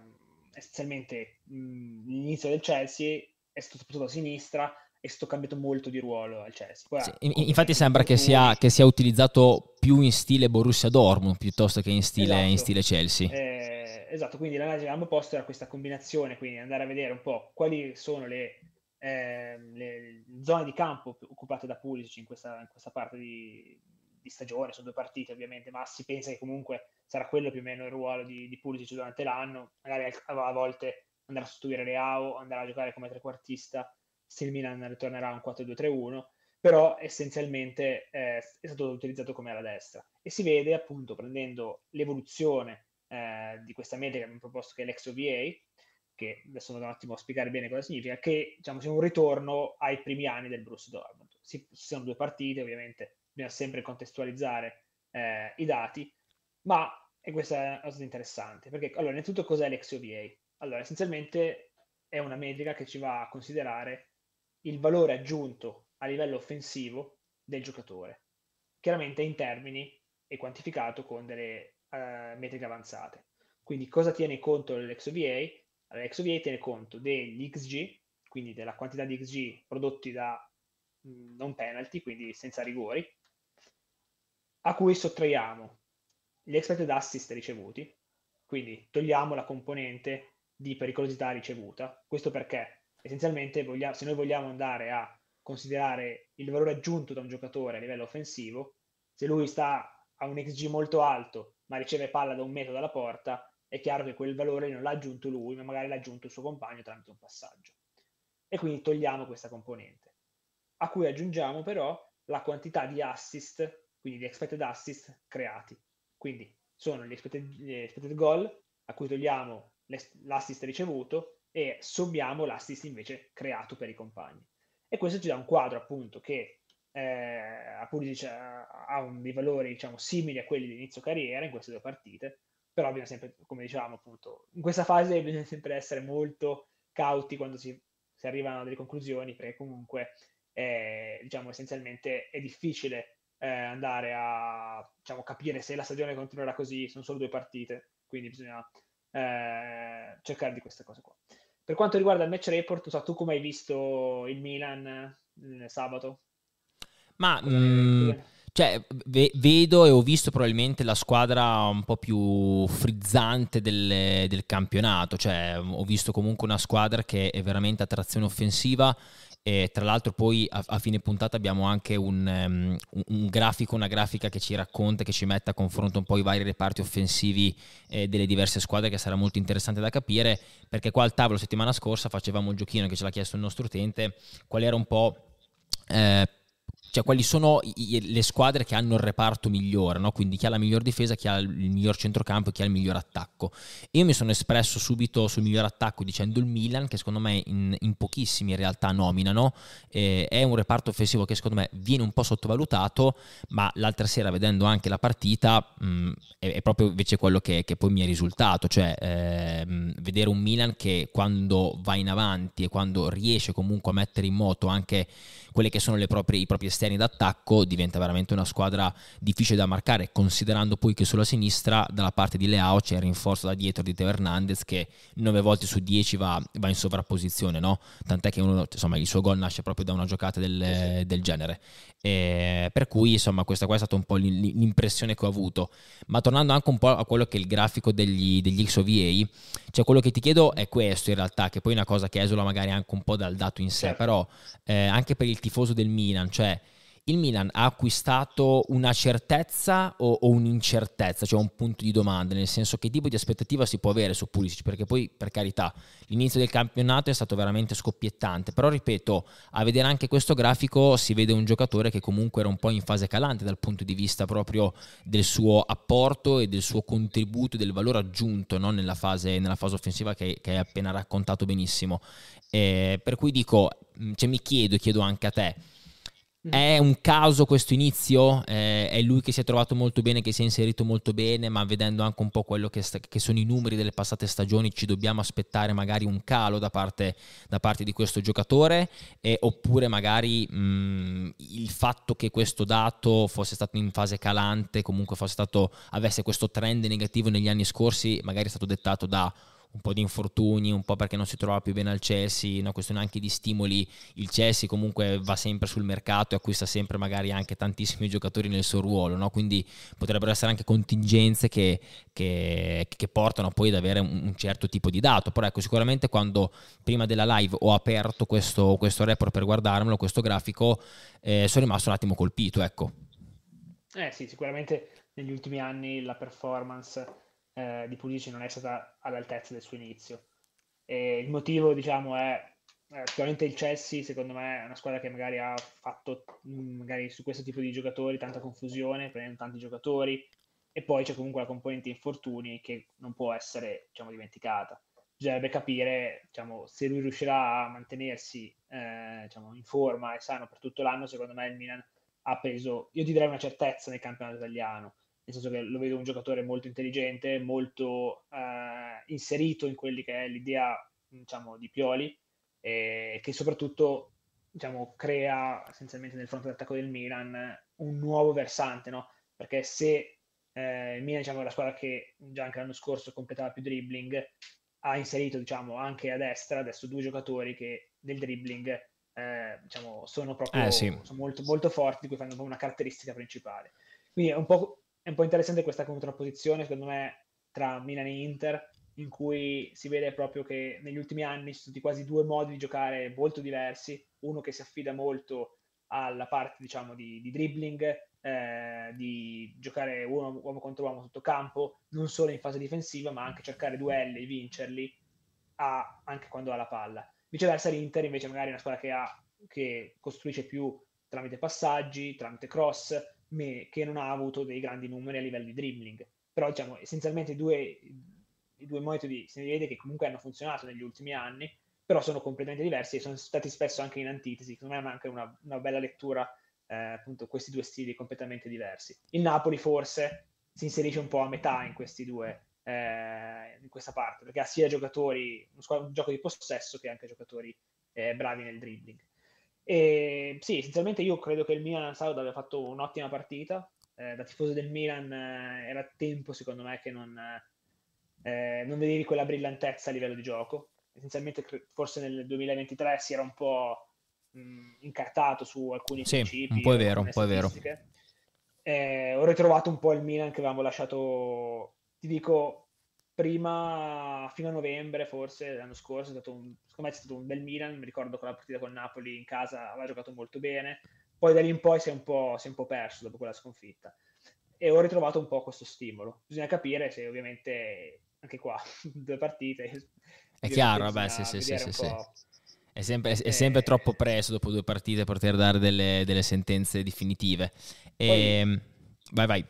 essenzialmente mh, l'inizio del Chelsea è stato soprattutto a sinistra è stato cambiato molto di ruolo al Chelsea. Poi, sì, infatti sembra che sia, che sia, utilizzato più in stile Borussia Dortmund piuttosto che in stile, esatto. in stile Chelsea. Eh, esatto, quindi l'analisi che abbiamo posto era questa combinazione, quindi andare a vedere un po' quali sono le, eh, le zone di campo occupate da Pulisic in questa, in questa parte di, di, stagione, sono due partite ovviamente, ma si pensa che comunque sarà quello più o meno il ruolo di, di Pulisic durante l'anno, magari a, volte andrà a sostituire Reao, andrà a giocare come trequartista, se il Milan ritornerà un 4-2-3-1, però essenzialmente eh, è stato utilizzato come alla destra e si vede appunto prendendo l'evoluzione eh, di questa metrica che abbiamo proposto che è l'XOVA, che adesso vado un attimo a spiegare bene cosa significa, che diciamo sia un ritorno ai primi anni del Bruce Dortmund. Si, ci sono due partite, ovviamente bisogna sempre contestualizzare eh, i dati, ma e questa è una cosa interessante, perché allora innanzitutto cos'è l'XOVA? Allora, essenzialmente è una metrica che ci va a considerare il valore aggiunto a livello offensivo del giocatore, chiaramente in termini e quantificato con delle eh, metriche avanzate. Quindi cosa tiene conto l'XOVA? Allora, l'XOVA tiene conto degli XG, quindi della quantità di XG prodotti da mm, non penalty, quindi senza rigori, a cui sottraiamo gli expected assist ricevuti, quindi togliamo la componente di pericolosità ricevuta. Questo perché essenzialmente vogliamo, se noi vogliamo andare a considerare il valore aggiunto da un giocatore a livello offensivo, se lui sta a un XG molto alto ma riceve palla da un metro dalla porta, è chiaro che quel valore non l'ha aggiunto lui, ma magari l'ha aggiunto il suo compagno tramite un passaggio. E quindi togliamo questa componente, a cui aggiungiamo però la quantità di assist, quindi di expected assist creati. Quindi sono gli expected, gli expected goal, a cui togliamo l'assist ricevuto e sommiamo l'assist invece creato per i compagni. E questo ci dà un quadro appunto che eh, Pulisic ha un, dei valori diciamo, simili a quelli di inizio carriera in queste due partite, però bisogna sempre, come dicevamo appunto, in questa fase bisogna sempre essere molto cauti quando si, si arrivano a delle conclusioni, perché comunque eh, diciamo, essenzialmente è difficile eh, andare a diciamo, capire se la stagione continuerà così, sono solo due partite, quindi bisogna eh, cercare di queste cose qua. Per quanto riguarda il match report, so, tu come hai visto il Milan eh, sabato? Ma mh, mm, cioè, ve- vedo e ho visto probabilmente la squadra un po' più frizzante del, del campionato, cioè ho visto comunque una squadra che è veramente a trazione offensiva e tra l'altro poi a, a fine puntata abbiamo anche un, um, un, grafico, una grafica che ci racconta, che ci mette a confronto un po' i vari reparti offensivi eh, delle diverse squadre che sarà molto interessante da capire perché qua al tavolo settimana scorsa facevamo il giochino che ce l'ha chiesto il nostro utente, qual era un po' eh, cioè quali sono i, le squadre che hanno il reparto migliore, no? quindi chi ha la miglior difesa, chi ha il miglior centrocampo chi ha il miglior attacco. Io mi sono espresso subito sul miglior attacco dicendo il Milan, che secondo me in, in pochissimi in realtà nominano, eh, è un reparto offensivo che secondo me viene un po' sottovalutato, ma l'altra sera vedendo anche la partita mh, mm, è, è, proprio invece quello che, che, poi mi è risultato, cioè eh, vedere un Milan che quando va in avanti e quando riesce comunque a mettere in moto anche quelle che sono le proprie, i propri esterni, d'attacco diventa veramente una squadra difficile da marcare, considerando poi che sulla sinistra dalla parte di Leao c'è il rinforzo da dietro di Teo Hernandez che 9 volte su 10 va, va in sovrapposizione, no? tant'è che uno, insomma, il suo gol nasce proprio da una giocata del, del genere. E per cui insomma questa qua è stata un po' l'impressione che ho avuto. Ma tornando anche un po' a quello che è il grafico degli, degli XOVA, cioè quello che ti chiedo è questo in realtà, che poi è una cosa che esula magari anche un po' dal dato in sé, certo. però eh, anche per il tifoso del Milan, cioè il Milan ha acquistato una certezza o, o, un'incertezza, cioè un punto di domanda, nel senso che tipo di aspettativa si può avere su Pulisic, perché poi per carità l'inizio del campionato è stato veramente scoppiettante, però ripeto, a vedere anche questo grafico si vede un giocatore che comunque era un po' in fase calante dal punto di vista proprio del suo apporto e del suo contributo del valore aggiunto no? nella, fase, nella, fase, offensiva che, che, hai appena raccontato benissimo. Eh, per cui dico, cioè mi chiedo e chiedo anche a te, è un caso questo inizio? Eh, è lui che si è trovato molto bene, che si è inserito molto bene, ma vedendo anche un po' quello che, sta- che sono i numeri delle passate stagioni, ci dobbiamo aspettare magari un calo da parte, da parte di questo giocatore? Eh, oppure magari mh, il fatto che questo dato fosse stato in fase calante, comunque fosse stato, avesse questo trend negativo negli anni scorsi, magari è stato dettato da un po' di infortuni, un po' perché non si trova più bene al Chelsea, una questione anche di stimoli. Il Chelsea comunque va sempre sul mercato e acquista sempre magari anche tantissimi giocatori nel suo ruolo, no? quindi potrebbero essere anche contingenze che, che, che portano poi ad avere un, un, certo tipo di dato. Però ecco, sicuramente quando prima della live ho aperto questo, questo report per guardarmelo, questo grafico, eh, sono rimasto un attimo colpito. Ecco. Eh sì, sicuramente negli ultimi anni la performance eh, di Pulisic non è stata all'altezza del suo inizio. E il motivo, diciamo, è eh, sicuramente il Chelsea, secondo me, è una squadra che magari ha fatto mm, magari su questo tipo di giocatori tanta confusione, prendendo tanti giocatori, e poi c'è comunque la componente infortuni che non può essere diciamo, dimenticata. Bisognerebbe capire diciamo, se lui riuscirà a mantenersi eh, diciamo, in forma e sano per tutto l'anno. Secondo me il Milan ha preso, io ti direi una certezza nel campionato italiano nel senso che lo vedo un giocatore molto intelligente, molto eh, inserito in quelli che è l'idea diciamo, di Pioli, e che soprattutto diciamo, crea essenzialmente nel fronte d'attacco del Milan un nuovo versante, no? perché se eh, il Milan diciamo, è la squadra che già anche l'anno scorso completava più dribbling, ha inserito diciamo, anche a destra adesso due giocatori che nel dribbling eh, diciamo, sono proprio eh, sì. sono molto, molto forti, di cui fanno una caratteristica principale. Quindi è un po' è un po' interessante questa contrapposizione, secondo me, tra Milan e Inter, in cui si vede proprio che negli ultimi anni ci sono stati quasi due modi di giocare molto diversi, uno che si affida molto alla parte diciamo di, di dribbling, eh, di giocare uomo, uomo, contro uomo sotto campo, non solo in fase difensiva, ma anche cercare duelli, vincerli a, anche quando ha la palla. Viceversa, l'Inter invece magari è una squadra che, ha, che costruisce più tramite passaggi, tramite cross, me, che non ha avuto dei grandi numeri a livello di dribbling. Però diciamo essenzialmente i due, i due metodi si vede che comunque hanno funzionato negli ultimi anni, però sono completamente diversi e sono stati spesso anche in antitesi. Secondo me è anche una, una bella lettura eh, appunto questi due stili completamente diversi. Il Napoli forse si inserisce un po' a metà in questi due, eh, in questa parte, perché ha sia giocatori, un, un gioco di possesso che anche giocatori eh, bravi nel dribbling. E sì, essenzialmente io credo che il Milan Saud abbia fatto un'ottima partita. Eh, da tifoso del Milan eh, era tempo, secondo me, che non, eh, non vedevi quella brillantezza a livello di gioco. Essenzialmente, forse nel 2023 si era un po' mh, incartato su alcuni sì, principi. Un po' è vero, un po' è vero. Ho ritrovato un po' il Milan che avevamo lasciato, ti dico, prima fino a novembre forse l'anno scorso è stato un, secondo me è stato un bel Milan mi ricordo che la partita con Napoli in casa aveva giocato molto bene poi da lì in poi si è un po', si è un po perso dopo quella sconfitta e ho ritrovato un po' questo stimolo bisogna capire se ovviamente anche qua due partite è chiaro vabbè sì sì sì, sì, sì. È sempre, è sempre, troppo presto dopo due partite poter dare delle, delle sentenze definitive. E... Poi, ehm, vai, vai.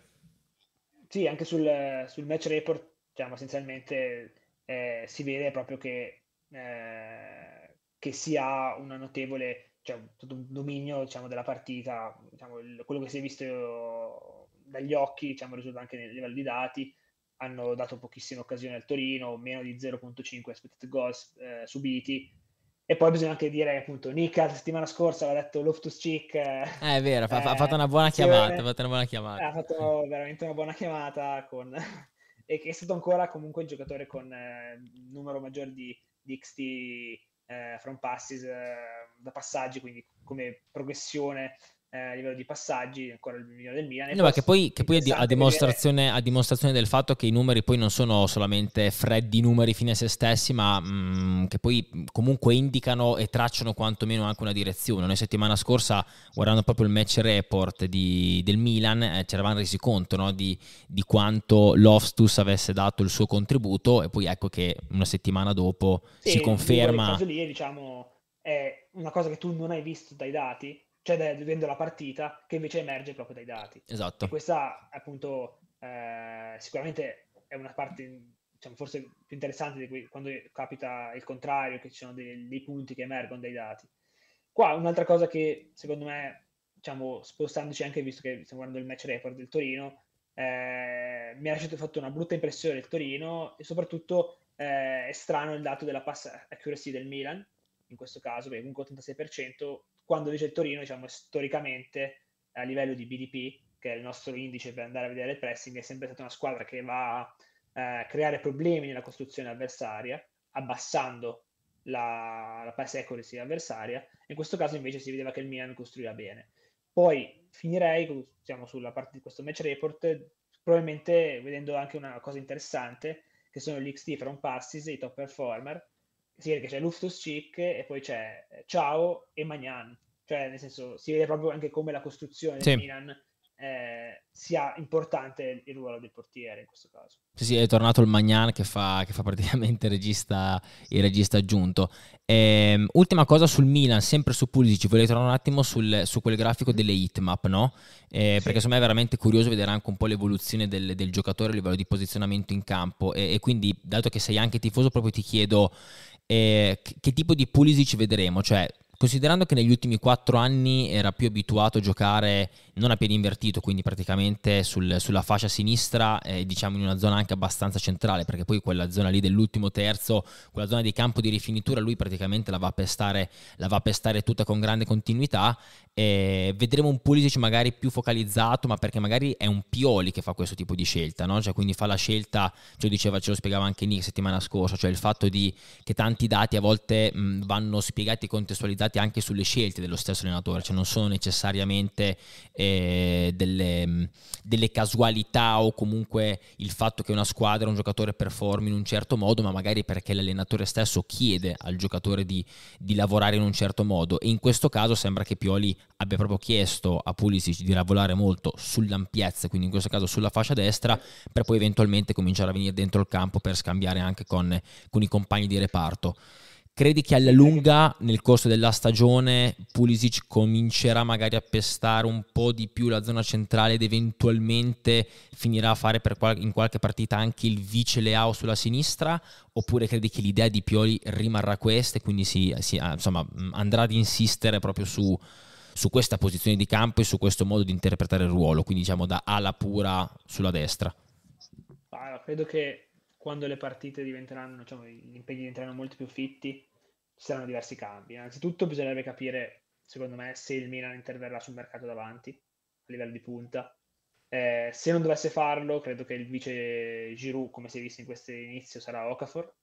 Sì, anche sul, sul match report diciamo, essenzialmente eh, si vede proprio che, eh, che si ha una notevole, cioè un dominio diciamo, della partita, diciamo, il, quello che si è visto dagli occhi, diciamo, risulta anche nel livello di dati, hanno dato pochissime occasioni al Torino, meno di 0.5 expected goals eh, subiti, E poi bisogna anche dire appunto Nick la settimana scorsa aveva detto Loftus Cheek. Eh, è vero, ha eh, fatto una buona chiamata, ha fatto una buona chiamata. Ha fatto veramente una buona chiamata con... e che è stato ancora comunque il giocatore con eh, numero maggiore di, di XT eh, from passes eh, da passaggi, quindi come progressione eh, a livello di passaggi, ancora il migliore del Milan. No, ma che poi, che poi a, dimostrazione, a, dimostrazione, del fatto che i numeri poi non sono solamente freddi numeri fine a se stessi, ma mh, mm, che poi comunque indicano e tracciano quantomeno anche una direzione. Noi settimana scorsa, guardando proprio il match report di, del Milan, eh, ci eravamo resi conto no, di, di, quanto Loftus avesse dato il suo contributo e poi ecco che una settimana dopo sì, si conferma... Lì, diciamo, è una cosa che tu non hai visto dai dati, cioè vedendo la partita, che invece emerge proprio dai dati. Esatto. E questa appunto eh, sicuramente è una parte diciamo, forse più interessante di cui, quando capita il contrario, che ci sono dei, dei, punti che emergono dai dati. Qua un'altra cosa che secondo me, diciamo, spostandoci anche visto che stiamo guardando il match report del Torino, eh, mi ha lasciato fatto una brutta impressione il Torino e soprattutto eh, è strano il dato della pass accuracy del Milan, in questo caso, perché comunque 86%, quando invece il Torino, diciamo, storicamente a livello di BDP, che è il nostro indice per andare a vedere il pressing, è sempre stata una squadra che va a eh, creare problemi nella costruzione avversaria, abbassando la, la pass accuracy avversaria. In questo caso invece si vedeva che il Milan costruiva bene. Poi finirei, siamo sulla parte di questo match report, probabilmente vedendo anche una cosa interessante, che sono gli XT from passes, i top performer, si vede che c'è Luftus Cheek e poi c'è Ciao e Magnan. Cioè, nel senso, si vede proprio anche come la costruzione sì. del Milan eh, sia importante il ruolo del portiere in questo caso. Sì, sì, è tornato il Magnan che fa, che fa praticamente il regista, il regista aggiunto. Ehm, ultima cosa sul Milan, sempre su Pulisic, vorrei tornare un attimo sul, su quel grafico delle hitmap, no? Eh, sì. Perché secondo me è veramente curioso vedere anche un po' l'evoluzione del, del giocatore a livello di posizionamento in campo e, e, quindi, dato che sei anche tifoso, proprio ti chiedo eh, che tipo di Pulisic vedremo? Cioè, Considerando che negli ultimi quattro anni era più abituato a giocare non a piedi invertito, quindi praticamente sul, sulla fascia sinistra, eh, diciamo in una zona anche abbastanza centrale, perché poi quella zona lì dell'ultimo terzo, quella zona di campo di rifinitura, lui praticamente la va a pestare, la va a pestare tutta con grande continuità. E vedremo un Pulisic magari più focalizzato, ma perché magari è un Pioli che fa questo tipo di scelta, no? cioè, quindi fa la scelta, ce lo diceva, ce lo spiegava anche Nick settimana scorsa, cioè il fatto di, che tanti dati a volte mh, vanno spiegati e contestualizzati basati anche sulle scelte dello stesso allenatore, cioè non sono necessariamente eh, delle, delle, casualità o comunque il fatto che una squadra, un giocatore performi in un certo modo, ma magari perché l'allenatore stesso chiede al giocatore di, di lavorare in un certo modo. E in questo caso sembra che Pioli abbia proprio chiesto a Pulisic di lavorare molto sull'ampiezza, quindi in questo caso sulla fascia destra, per poi eventualmente cominciare a venire dentro il campo per scambiare anche con, con i compagni di reparto. Credi che alla lunga, nel corso della stagione, Pulisic comincerà magari a pestare un po' di più la zona centrale ed eventualmente finirà a fare qual- in qualche partita anche il vice Leao sulla sinistra? Oppure credi che l'idea di Pioli rimarrà questa e quindi si, si, ah, insomma, andrà ad insistere proprio su, su questa posizione di campo e su questo modo di interpretare il ruolo, quindi diciamo da ala pura sulla destra? Allora, credo che quando le partite diventeranno, diciamo, gli impegni diventeranno molto più fitti, ci saranno diversi cambi. Innanzitutto bisognerebbe capire, secondo me, se il Milan interverrà sul mercato davanti, a livello di punta. Eh, se non dovesse farlo, credo che il vice Giroud, come si è visto in questo inizio, sarà Okafor,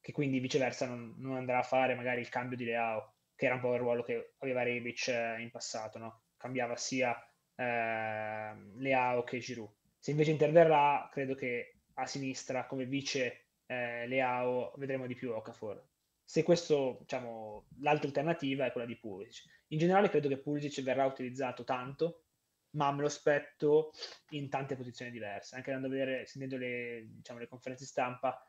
che quindi viceversa non, non, andrà a fare magari il cambio di Leao, che era un po' il ruolo che aveva Rebic eh, in passato, no? cambiava sia eh, Leao che Giroud. Se invece interverrà, credo che a sinistra come vice eh, Leao vedremo di più Okafor. Se questo, diciamo, l'altra alternativa è quella di Pulisic. In generale credo che Pulisic verrà utilizzato tanto, ma me lo aspetto in tante posizioni diverse. Anche andando a vedere, sentendo le, diciamo, le conferenze stampa,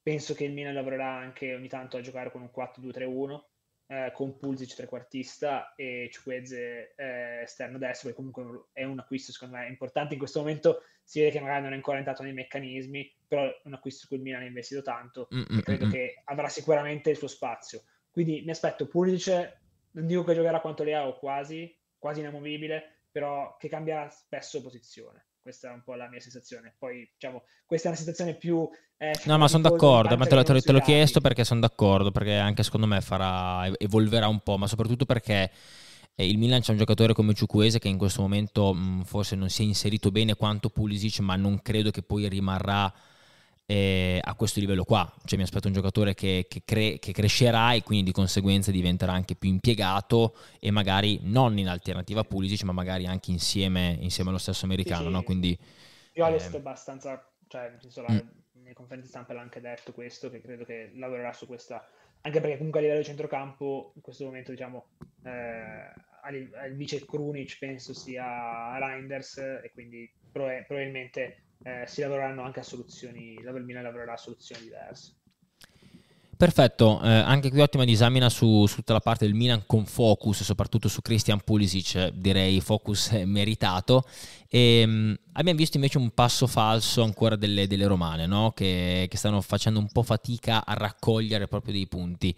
penso che il Milan lavorerà anche ogni tanto a giocare con un 4-2-3-1, eh, con Pulisic trequartista e Ciuqueze eh, esterno destro, che comunque è un acquisto secondo me importante in questo momento. Si vede che magari non è ancora entrato nei meccanismi, però è un acquisto su cui il Milan ha investito tanto Mm-mm. e credo che avrà sicuramente il suo spazio. Quindi mi aspetto Pulisic, non dico che giocherà quanto le ha o quasi, quasi inamovibile, però che cambierà spesso posizione questa è un po' la mia sensazione. Poi, diciamo, questa è una sensazione più... Eh, no, ma sono d'accordo, ma te, te, te l'ho chiesto perché sono d'accordo, perché anche secondo me farà, evolverà un po', ma soprattutto perché eh, il Milan c'è un giocatore come Ciucuese che in questo momento mh, forse non si è inserito bene quanto Pulisic, ma non credo che poi rimarrà eh, a questo livello qua. Cioè mi aspetto un giocatore che, che, cre- che, crescerà e quindi di conseguenza diventerà anche più impiegato e magari non in alternativa a Pulisic, ma magari anche insieme, insieme allo stesso americano. Sì. No? Quindi, Io eh... è abbastanza, cioè, insomma, mm. nelle conferenze stampa l'ha anche detto questo, che credo che lavorerà su questa, anche perché comunque a livello di centrocampo in questo momento diciamo eh, il vice Krunic penso sia Reinders e quindi probabilmente eh, si lavoreranno anche a soluzioni, il Milan lavorerà a soluzioni diverse. Perfetto, eh, anche qui ottima disamina su, su, tutta la parte del Milan con focus, soprattutto su Christian Pulisic, direi focus meritato. E, ehm, mh, abbiamo visto invece un passo falso ancora delle, delle romane, no? che, che, stanno facendo un po' fatica a raccogliere proprio dei punti.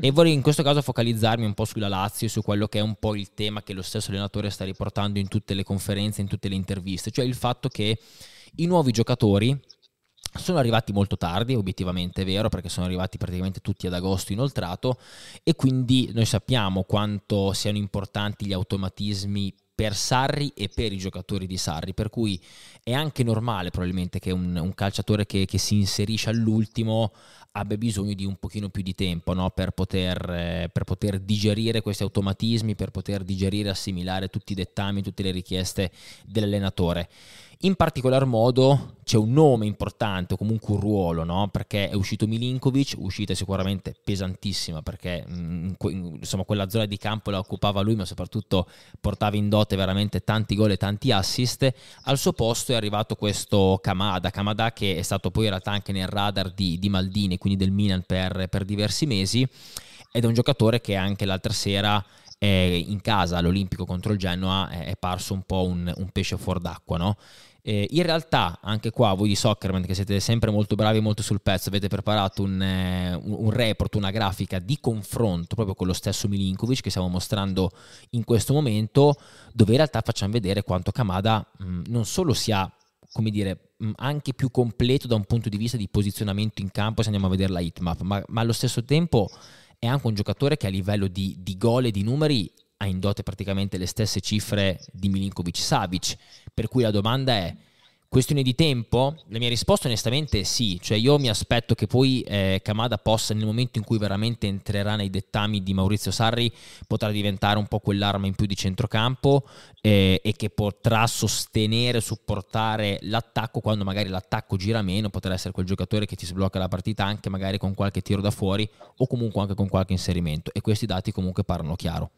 E vorrei in questo caso focalizzarmi un po' sulla Lazio su quello che è un po' il tema che lo stesso allenatore sta riportando in tutte le conferenze, in tutte le interviste, cioè il fatto che i nuovi giocatori sono arrivati molto tardi, obiettivamente è vero, perché sono arrivati praticamente tutti ad agosto inoltrato e quindi noi sappiamo quanto siano importanti gli automatismi per Sarri e per i giocatori di Sarri, per cui è anche normale probabilmente che un, un calciatore che, che, si inserisce all'ultimo abbia bisogno di un pochino più di tempo no? per, poter, eh, per poter digerire questi automatismi, per poter digerire e assimilare tutti i dettami, tutte le richieste dell'allenatore. In particolar modo c'è un nome importante o comunque un ruolo, no? perché è uscito Milinkovic, uscita sicuramente pesantissima perché mh, mm, insomma, quella zona di campo la occupava lui, ma soprattutto portava in dote veramente tanti gol e tanti assist. Al suo posto è arrivato questo Kamada, Kamada che è stato poi in realtà anche nel radar di, di Maldini, quindi del Milan per, per diversi mesi ed è un giocatore che anche l'altra sera eh, in casa all'Olimpico contro il Genoa è, parso un po' un, un pesce fuor d'acqua, no? Eh, in realtà, anche qua, voi di Soccerman, che siete sempre molto bravi e molto sul pezzo, avete preparato un, eh, un, report, una grafica di confronto proprio con lo stesso Milinkovic che stiamo mostrando in questo momento, dove in realtà facciamo vedere quanto Kamada mh, non solo sia come dire, mh, anche più completo da un punto di vista di posizionamento in campo se andiamo a vedere la hitmap, ma, ma allo stesso tempo è anche un giocatore che a livello di, di gol e di numeri ha in dote praticamente le stesse cifre di Milinkovic Savic, per cui la domanda è questione di tempo? La mia risposta onestamente è sì, cioè io mi aspetto che poi eh, Kamada possa nel momento in cui veramente entrerà nei dettami di Maurizio Sarri potrà diventare un po' quell'arma in più di centrocampo eh, e che potrà sostenere, supportare l'attacco quando magari l'attacco gira meno, potrà essere quel giocatore che ti sblocca la partita anche magari con qualche tiro da fuori o comunque anche con qualche inserimento e questi dati comunque parlano chiaro.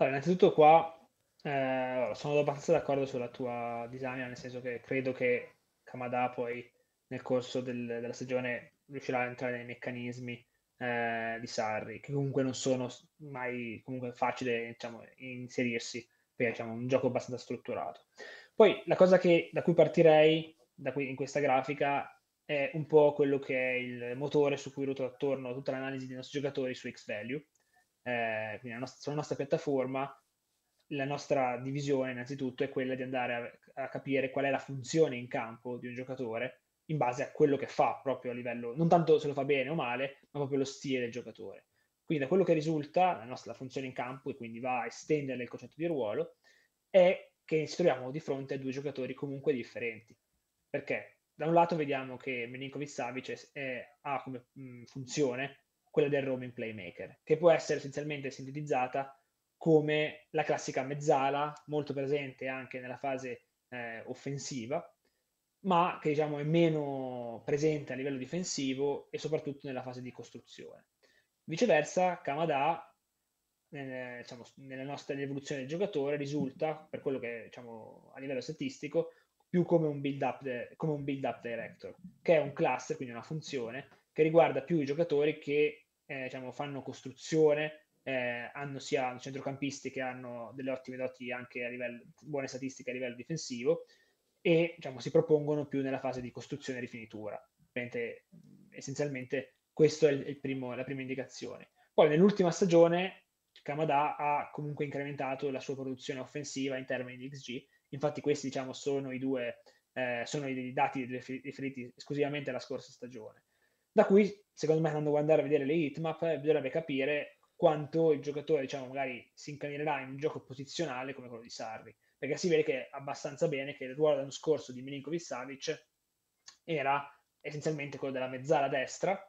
Allora, innanzitutto qua eh, sono abbastanza d'accordo sulla tua disamina, nel senso che credo che Kamada poi nel corso del, della stagione riuscirà a entrare nei meccanismi eh, di Sarri, che comunque non sono mai comunque facile diciamo, inserirsi, perché diciamo, è un gioco abbastanza strutturato. Poi la cosa che, da cui partirei da qui, in questa grafica è un po' quello che è il motore su cui ruota attorno tutta l'analisi dei nostri giocatori su X-Value, eh, quindi nostra, sulla nostra piattaforma, la nostra divisione innanzitutto è quella di andare a, a, capire qual è la funzione in campo di un giocatore in base a quello che fa proprio a livello, non tanto se lo fa bene o male, ma proprio lo stile del giocatore. Quindi da quello che risulta, la nostra funzione in campo, e quindi va a estendere il concetto di ruolo, è che ci troviamo di fronte a due giocatori comunque differenti. Perché da un lato vediamo che Milinkovic Savic ha come mh, funzione quella del roaming playmaker, che può essere essenzialmente sintetizzata come la classica mezzala, molto presente anche nella fase eh, offensiva, ma che diciamo è meno presente a livello difensivo e soprattutto nella fase di costruzione. Viceversa, Kamada, eh, diciamo, nella nostra evoluzione del giocatore, risulta, per quello che diciamo, a livello statistico, più come un build-up, de- come un build-up director, che è un cluster, quindi una funzione che riguarda più i giocatori che eh, diciamo, fanno costruzione, eh, hanno sia centrocampisti che hanno delle ottime doti anche a livello, buone statistiche a livello difensivo e diciamo, si propongono più nella fase di costruzione e rifinitura. Mentre, essenzialmente questa è il primo, la prima indicazione. Poi nell'ultima stagione Kamada ha comunque incrementato la sua produzione offensiva in termini di XG Infatti questi diciamo sono i due, eh, sono i dati riferiti esclusivamente alla scorsa stagione. Da qui, secondo me, andando a guardare a vedere le hitmap, eh, bisognerebbe capire quanto il giocatore, diciamo, magari si incanerà in un gioco posizionale come quello di Sarri. Perché si vede che abbastanza bene che il ruolo dell'anno scorso di Milinkovic Savic era essenzialmente quello della mezzala destra,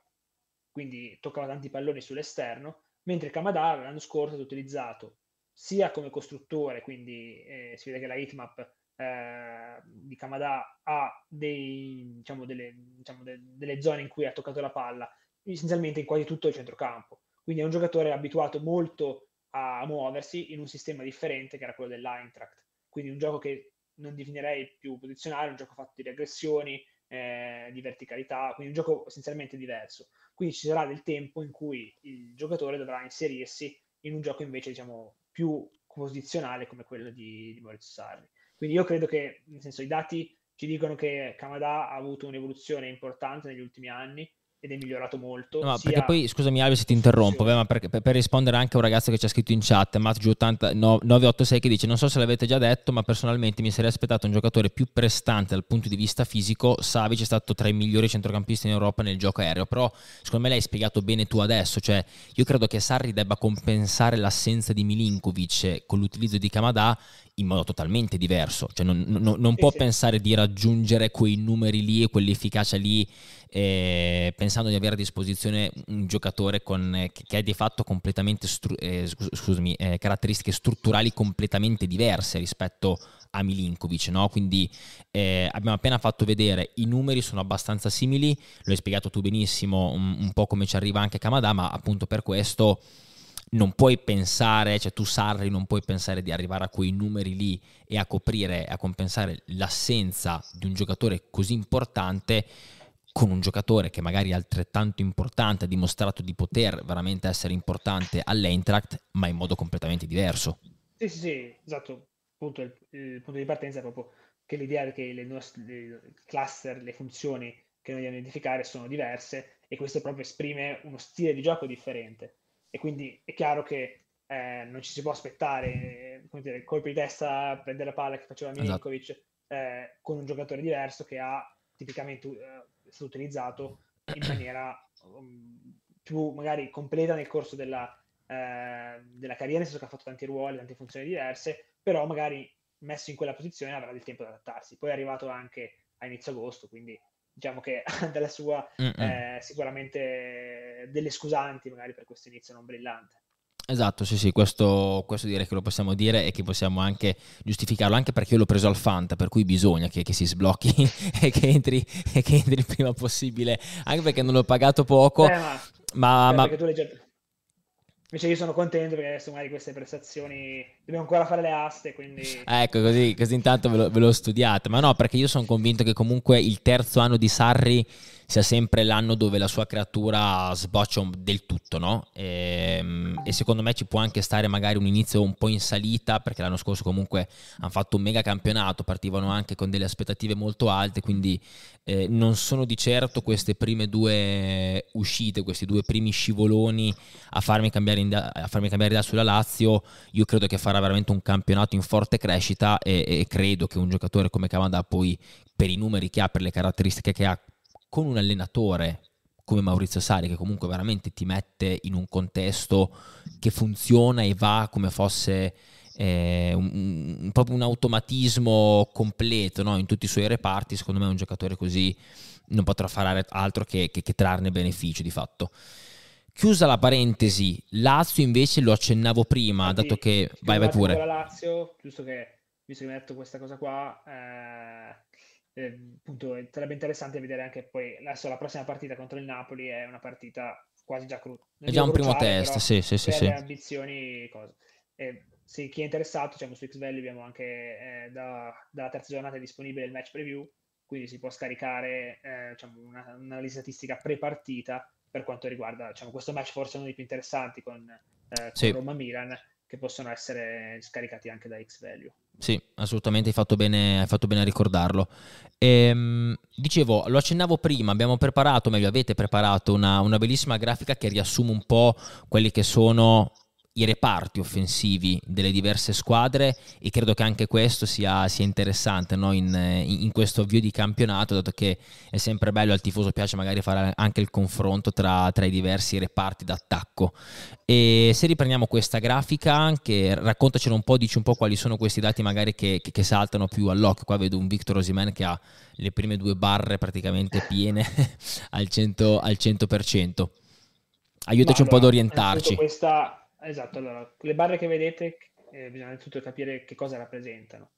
quindi toccava tanti palloni sull'esterno, mentre Kamada l'anno scorso è utilizzato sia come costruttore, quindi eh, si vede che la hitmap eh, di Kamada ha dei, diciamo, delle, diciamo, de- delle zone in cui ha toccato la palla, essenzialmente in quasi tutto il centrocampo. Quindi è un giocatore abituato molto a muoversi in un sistema differente che era quello dell'Eintracht. Quindi un gioco che non definirei più posizionale, un gioco fatto di aggressioni, eh, di verticalità, quindi un gioco essenzialmente diverso. Quindi ci sarà del tempo in cui il giocatore dovrà inserirsi in un gioco invece diciamo più posizionale come quello di, di Maurizio Sarri. Quindi io credo che, nel senso, i dati ci dicono che Kamada ha avuto un'evoluzione importante negli ultimi anni, ed è migliorato molto. No, perché poi, scusami Alvio se ti interrompo, beh, ma per, per, per, rispondere anche a un ragazzo che ci ha scritto in chat, MatG986, che dice, non so se l'avete già detto, ma personalmente mi sarei aspettato un giocatore più prestante dal punto di vista fisico, Savic è stato tra i migliori centrocampisti in Europa nel gioco aereo, però secondo me l'hai spiegato bene tu adesso, cioè io credo che Sarri debba compensare l'assenza di Milinkovic con l'utilizzo di Kamada in modo totalmente diverso, cioè non, non, non sì, può sì. pensare di raggiungere quei numeri lì e quell'efficacia lì eh, pensando di avere a disposizione un giocatore con, eh, che ha di fatto completamente stru- eh, scusami, eh, caratteristiche strutturali completamente diverse rispetto a Milinkovic, no? quindi eh, abbiamo appena fatto vedere i numeri sono abbastanza simili, lo hai spiegato tu benissimo un, un po' come ci arriva anche Kamada, ma appunto per questo non puoi pensare, cioè tu Sarri non puoi pensare di arrivare a quei numeri lì e a coprire, a compensare l'assenza di un giocatore così importante con un giocatore che magari è altrettanto importante, ha dimostrato di poter veramente essere importante all'Eintracht, ma in modo completamente diverso. Sì, sì, sì, esatto. Appunto, il, il punto di partenza è proprio che l'idea è che le nostre cluster, le funzioni che noi a identificare sono diverse e questo proprio esprime uno stile di gioco differente. E quindi è chiaro che eh, non ci si può aspettare come dire, colpi di testa, prendere la palla che faceva esatto. Milinkovic esatto. eh, con un giocatore diverso che ha tipicamente eh, stato utilizzato in maniera um, più magari completa nel corso della, eh, della carriera, nel senso che ha fatto tanti ruoli, tante funzioni diverse, però magari messo in quella posizione avrà del tempo di adattarsi. Poi è arrivato anche a inizio agosto, quindi diciamo che dalla sua eh, sicuramente delle scusanti magari per questo inizio non brillante. Esatto, sì, sì, questo, questo, direi che lo possiamo dire e che possiamo anche giustificarlo, anche perché io l'ho preso al Fanta, per cui bisogna che, che si sblocchi e che, entri, e che entri il prima possibile, anche perché non l'ho pagato poco. Eh, ma, ma, ma... tu leggi Invece io sono contento perché adesso magari queste prestazioni dobbiamo ancora fare le aste, quindi... Ecco, così, così intanto ve, lo, ve l'ho studiato. Ma no, perché io sono convinto che comunque il terzo anno di Sarri sia sempre l'anno dove la sua creatura sboccia del tutto, no? E, ehm, e, secondo me ci può anche stare magari un inizio un po' in salita, perché l'anno scorso comunque hanno fatto un mega campionato, partivano anche con delle aspettative molto alte, quindi eh, non sono di certo queste prime due uscite, questi due primi scivoloni a farmi cambiare, in, a farmi cambiare idea sulla Lazio. Io credo che farà veramente un campionato in forte crescita e, e credo che un giocatore come Cavanda poi per i numeri che ha, per le caratteristiche che ha, con un allenatore come Maurizio Sari che comunque veramente ti mette in un contesto che funziona e va come fosse eh, un, un, proprio un automatismo completo no? in tutti i suoi reparti, secondo me un giocatore così non potrà fare altro che, che, che trarne beneficio di fatto. Chiusa la parentesi, Lazio invece lo accennavo prima, Infatti, dato che... Vai, vai pure. La Lazio, giusto che, visto che mi hai detto questa cosa qua, eh, eh, appunto sarebbe interessante vedere anche poi adesso la prossima partita contro il Napoli è una partita quasi già cruda è già un primo test sì sì sì, sì. ambizioni cose e, sì, chi è interessato diciamo su X-Value abbiamo anche eh, da, dalla terza giornata disponibile il match preview quindi si può scaricare eh, diciamo, una, un'analisi statistica pre-partita per quanto riguarda diciamo, questo match forse uno dei più interessanti con, eh, con sì. Roma Milan che possono essere scaricati anche da X-Value sì, assolutamente, hai fatto bene, hai fatto bene a ricordarlo. Ehm, dicevo, lo accennavo prima, abbiamo preparato, meglio avete preparato una, una, bellissima grafica che riassume un po' quelli che sono i reparti offensivi delle diverse squadre e credo che anche questo sia, sia interessante no? in, in, questo avvio di campionato, dato che è sempre bello al tifoso piace magari fare anche il confronto tra, tra i diversi reparti d'attacco. E se riprendiamo questa grafica, anche, raccontacelo un po', dici un po' quali sono questi dati magari che, che, che saltano più all'occhio. Qua vedo un Victor Osimen che ha le prime due barre praticamente piene al, 100, al 100%. Aiutaci Ma un po' ad orientarci. Questa Esatto, allora, le barre che vedete eh, bisogna innanzitutto capire che cosa rappresentano.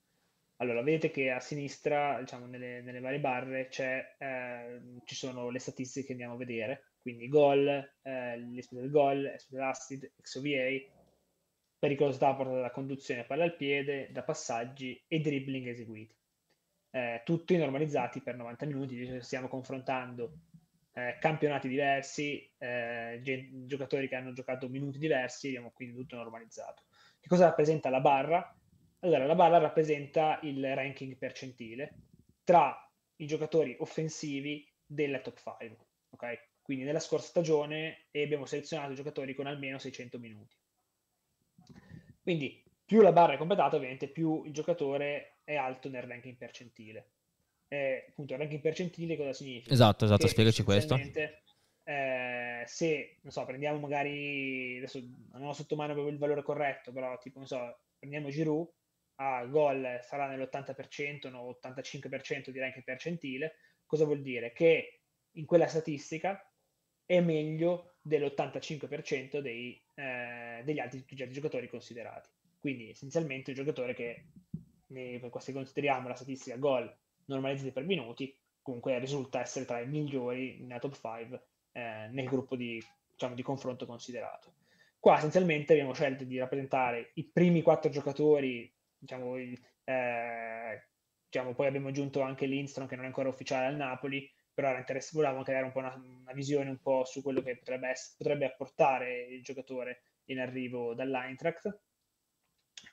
Allora, vedete che a sinistra, diciamo, nelle, nelle varie barre eh, ci sono le statistiche che andiamo a vedere, quindi gol, eh, del gol, expected assist, XOVA, pericolosità portata da conduzione palla al piede, da passaggi e dribbling eseguiti. Eh, tutti normalizzati per 90 minuti, stiamo confrontando eh, campionati diversi, eh, giocatori che hanno giocato minuti diversi, abbiamo quindi tutto normalizzato. Che cosa rappresenta la barra? Allora, la barra rappresenta il ranking percentile tra i giocatori offensivi della top 5, ok? Quindi nella scorsa stagione abbiamo selezionato giocatori con almeno 600 minuti. Quindi più la barra è completata, ovviamente più il giocatore è alto nel ranking percentile eh, appunto il ranking percentile cosa significa? Esatto, esatto, che spiegaci questo. Eh, se, non so, prendiamo magari, adesso non ho sotto mano il valore corretto, però tipo, non so, prendiamo Giroud, a gol sarà nell'80%, no, 85% di ranking percentile, cosa vuol dire? Che in quella statistica è meglio dell'85% dei, eh, degli altri giocatori considerati. Quindi essenzialmente un giocatore che, se consideriamo la statistica gol normalizzati per minuti, comunque risulta essere tra i migliori nella top 5 eh, nel gruppo di, diciamo, di confronto considerato. Qua essenzialmente abbiamo scelto di rappresentare i primi quattro giocatori, diciamo, eh, diciamo poi abbiamo aggiunto anche l'Instron che non è ancora ufficiale al Napoli, però era interessante, volevamo creare un po' una, una, visione un po' su quello che potrebbe, essere, potrebbe apportare il giocatore in arrivo dall'Eintracht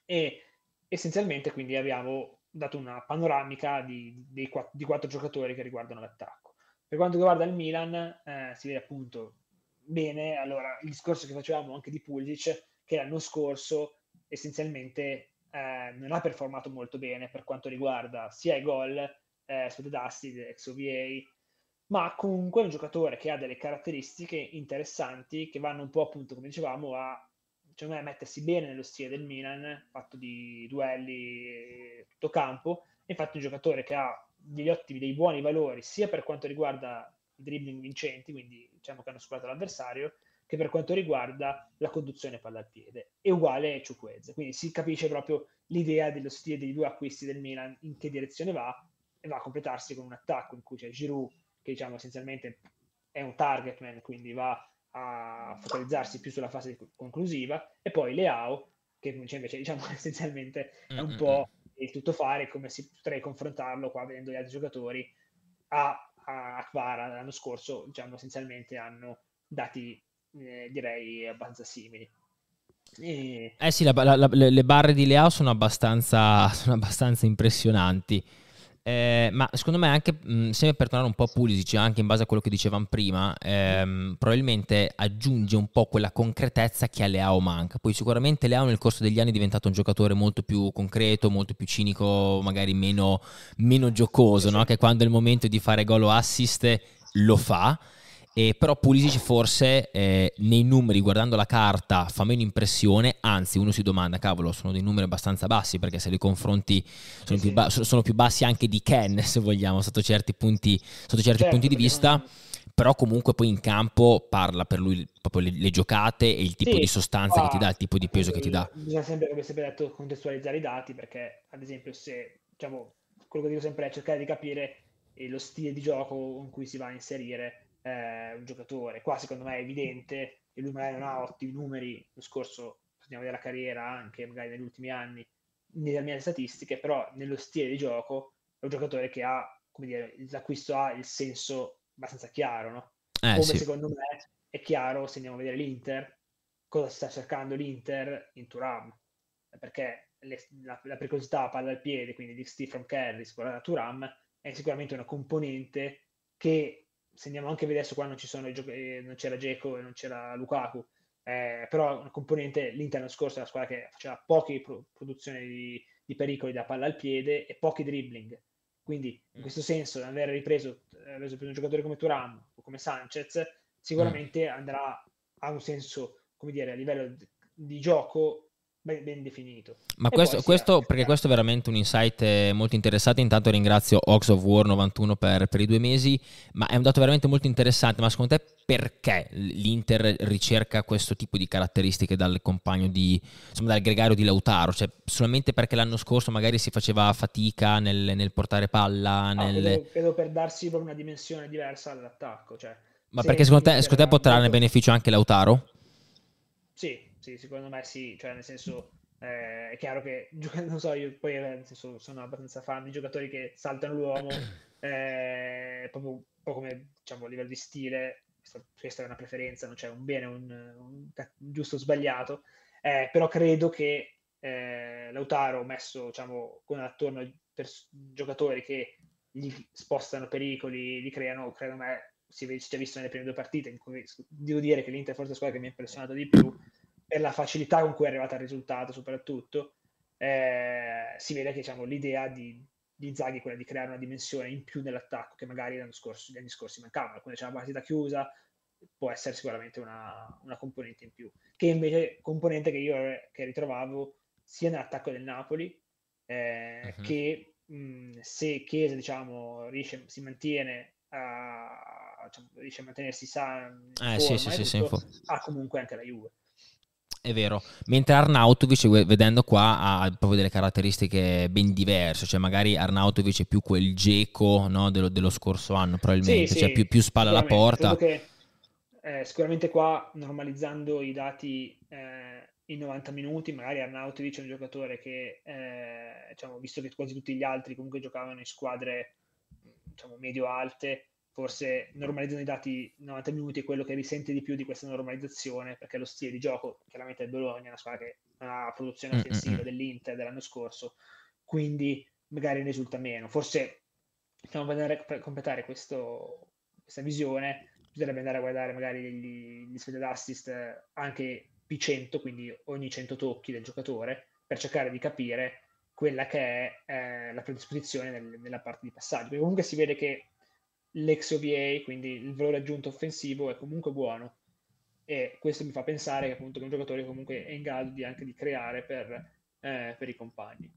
e essenzialmente quindi abbiamo dato una panoramica di, di, quattro, di quattro giocatori che riguardano l'attacco. Per quanto riguarda il Milan, eh, si vede appunto bene, allora il discorso che facevamo anche di Pulisic, che l'anno scorso essenzialmente eh, non ha performato molto bene per quanto riguarda sia i gol, eh, Spotted Acid, XOVA, ma comunque è un giocatore che ha delle caratteristiche interessanti che vanno un po' appunto, come dicevamo, a secondo me mettersi bene nello stile del Milan, fatto di duelli tutto campo, infatti un giocatore che ha degli ottimi, dei buoni valori sia per quanto riguarda i dribbling vincenti, quindi diciamo che hanno superato l'avversario, che per quanto riguarda la conduzione palla al piede. È uguale a Ciuquez, quindi si capisce proprio l'idea dello stile dei due acquisti del Milan, in che direzione va, e va a completarsi con un attacco in cui c'è Giroud, che diciamo essenzialmente è un target man, quindi va a focalizzarsi più sulla fase conclusiva e poi Leao che invece diciamo essenzialmente è un po' il tuttofare come si potrei confrontarlo qua vedendo gli altri giocatori a, a Kvara l'anno scorso diciamo essenzialmente hanno dati eh, direi abbastanza simili. E... eh sì la, la, la, le barre di Leao sono abbastanza, sono abbastanza impressionanti eh, ma secondo me anche, mh, sempre per tornare un po' a Pulisic, anche in base a quello che dicevamo prima, ehm, probabilmente aggiunge un po' quella concretezza che a Leao manca. Poi sicuramente Leao nel corso degli anni è diventato un giocatore molto più concreto, molto più cinico, magari meno, meno giocoso, no? che quando è il momento di fare gol o assist lo fa. Eh, però Pulisic forse eh, nei numeri, guardando la carta, fa meno impressione, anzi uno si domanda, cavolo, sono dei numeri abbastanza bassi perché se li confronti sono, sì, più, ba- sono più, bassi anche di Ken, se vogliamo, sotto certi punti, sotto certi certo, punti di vista. Non... Però comunque poi in campo parla per lui proprio le, le giocate e il tipo sì, di sostanza ah, che ti dà, il tipo di peso che ti dà. Bisogna sempre, come sempre detto, contestualizzare i dati perché, ad esempio, se diciamo, quello che dico sempre è cercare di capire lo stile di gioco in cui si va a inserire eh, un giocatore. Qua secondo me è evidente che lui magari non ha ottimi numeri, lo scorso andiamo della carriera anche magari negli ultimi anni, nelle mie statistiche, però nello stile di gioco è un giocatore che ha, come dire, l'acquisto ha il senso abbastanza chiaro, no? Eh, come sì. secondo me è chiaro se andiamo a vedere l'Inter, cosa sta cercando l'Inter in Turam, perché le, la, la pericolosità palla al piede, quindi di from Kerry, a Turam, è sicuramente una componente che se andiamo anche a vedere adesso qua non, ci sono i giochi- eh, non c'era Geco e non c'era Lukaku, eh, però una componente, l'Inter l'anno scorso è una squadra che faceva poche pro- produzioni di, di, pericoli da palla al piede e pochi dribbling. Quindi in mm. questo senso, aver ripreso, aver preso un giocatore come Turam o come Sanchez, sicuramente mm. andrà a un senso, come dire, a livello di gioco ben, ben definito. Ma questo, questo perché questo è veramente un insight eh, molto interessante. Intanto ringrazio Ox of War 91 per, per, i due mesi, ma è un dato veramente molto interessante. Ma secondo te perché l'Inter ricerca questo tipo di caratteristiche dal compagno di, insomma, dal gregario di Lautaro? Cioè, solamente perché l'anno scorso magari si faceva fatica nel, nel portare palla? No, nel... credo, credo, per darsi proprio una dimensione diversa all'attacco. Cioè, ma perché secondo te, secondo te potrà molto... beneficio anche Lautaro? Sì, sì, secondo me sì, cioè nel senso eh, è chiaro che non so, io poi nel senso, sono abbastanza fan di giocatori che saltano l'uomo, eh, proprio un po' come diciamo a livello di stile, questa è una preferenza, non c'è un bene un, un, un giusto o sbagliato, eh, però credo che eh, Lautaro messo diciamo con attorno per giocatori che gli spostano pericoli, li creano, credo me si è già visto nelle prime due partite in cui devo dire che l'Inter è forse la squadra che mi ha impressionato di più per la facilità con cui è arrivata al risultato soprattutto, eh, si vede che diciamo, l'idea di, di Zaghi è quella di creare una dimensione in più nell'attacco che magari l'anno scorso, gli anni scorsi mancavano. Alcune c'è una partita chiusa, può essere sicuramente una, una, componente in più, che invece componente che io che ritrovavo sia nell'attacco del Napoli, eh, uh-huh. che mh, se Chiesa diciamo, riesce, si mantiene a, diciamo, riesce a mantenersi sano, eh, sì, sì, sì, ha comunque anche la Juve. È vero, mentre Arnautovic, vedendo qua, ha proprio delle caratteristiche ben diverse, cioè magari Arnautovic è più quel geco no, dello, dello, scorso anno, probabilmente, sì, cioè sì, più, più spalla alla porta. Che, eh, sicuramente qua, normalizzando i dati eh, in 90 minuti, magari Arnautovic è un giocatore che, eh, diciamo, visto che quasi tutti gli altri comunque giocavano in squadre diciamo, medio-alte, forse normalizzando i dati 90 minuti è quello che risente di più di questa normalizzazione, perché lo stile di gioco, chiaramente il Bologna è una squadra che ha una produzione offensiva mm-hmm. dell'Inter dell'anno scorso, quindi magari risulta meno. Forse stiamo andare a completare questo, questa visione, bisognerebbe andare a guardare magari gli, gli speed assist anche P100, quindi ogni 100 tocchi del giocatore, per cercare di capire quella che è eh, la predisposizione nel, nella parte di passaggio. Perché comunque si vede che l'XOVA, quindi il valore aggiunto offensivo, è comunque buono. E questo mi fa pensare che appunto che un giocatore comunque è in grado di, anche di creare per, eh, per i compagni.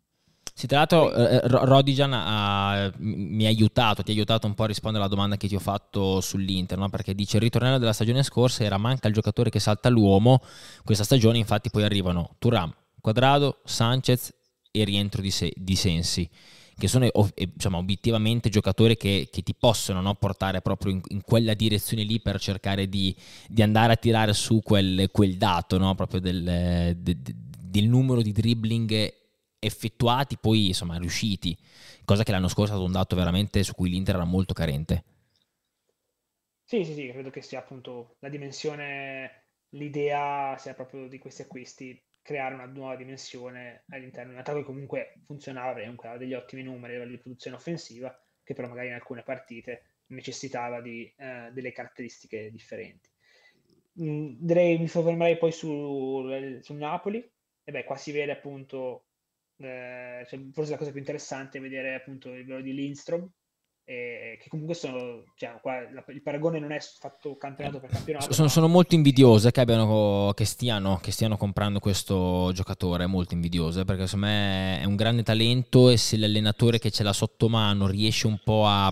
Sì, tra l'altro eh, Rodigan ha, mi ha aiutato, ti ha aiutato un po' a rispondere alla domanda che ti ho fatto sull'Inter, no? perché dice il ritornello della stagione scorsa era manca il giocatore che salta l'uomo, questa stagione infatti poi arrivano Turam, Quadrado, Sanchez e rientro di, se, di Sensi che sono diciamo, obiettivamente giocatori che, che ti possono no, portare proprio in, in, quella direzione lì per cercare di, di andare a tirare su quel, quel dato no, proprio del, de, de, del numero di dribbling effettuati, poi insomma riusciti, cosa che l'anno scorso è stato un dato veramente su cui l'Inter era molto carente. Sì, sì, sì, credo che sia appunto la dimensione, l'idea sia proprio di questi acquisti creare una nuova dimensione all'interno di un attacco che comunque funzionava, comunque aveva degli ottimi numeri a livello di produzione offensiva, che però magari in alcune partite necessitava di eh, delle caratteristiche differenti. Mm, direi, mi soffermerei poi su, su Napoli, e beh, qua si vede appunto, eh, cioè, forse la cosa più interessante è vedere appunto il livello di Lindstrom, eh, che comunque sono, cioè, qua, la, il paragone non è fatto campionato per campionato. Sono, sono molto invidiose che, abbiano, che, stiano, che stiano comprando questo giocatore, molto invidiose, perché secondo me è un grande talento e se l'allenatore che ce l'ha sotto mano riesce un po' a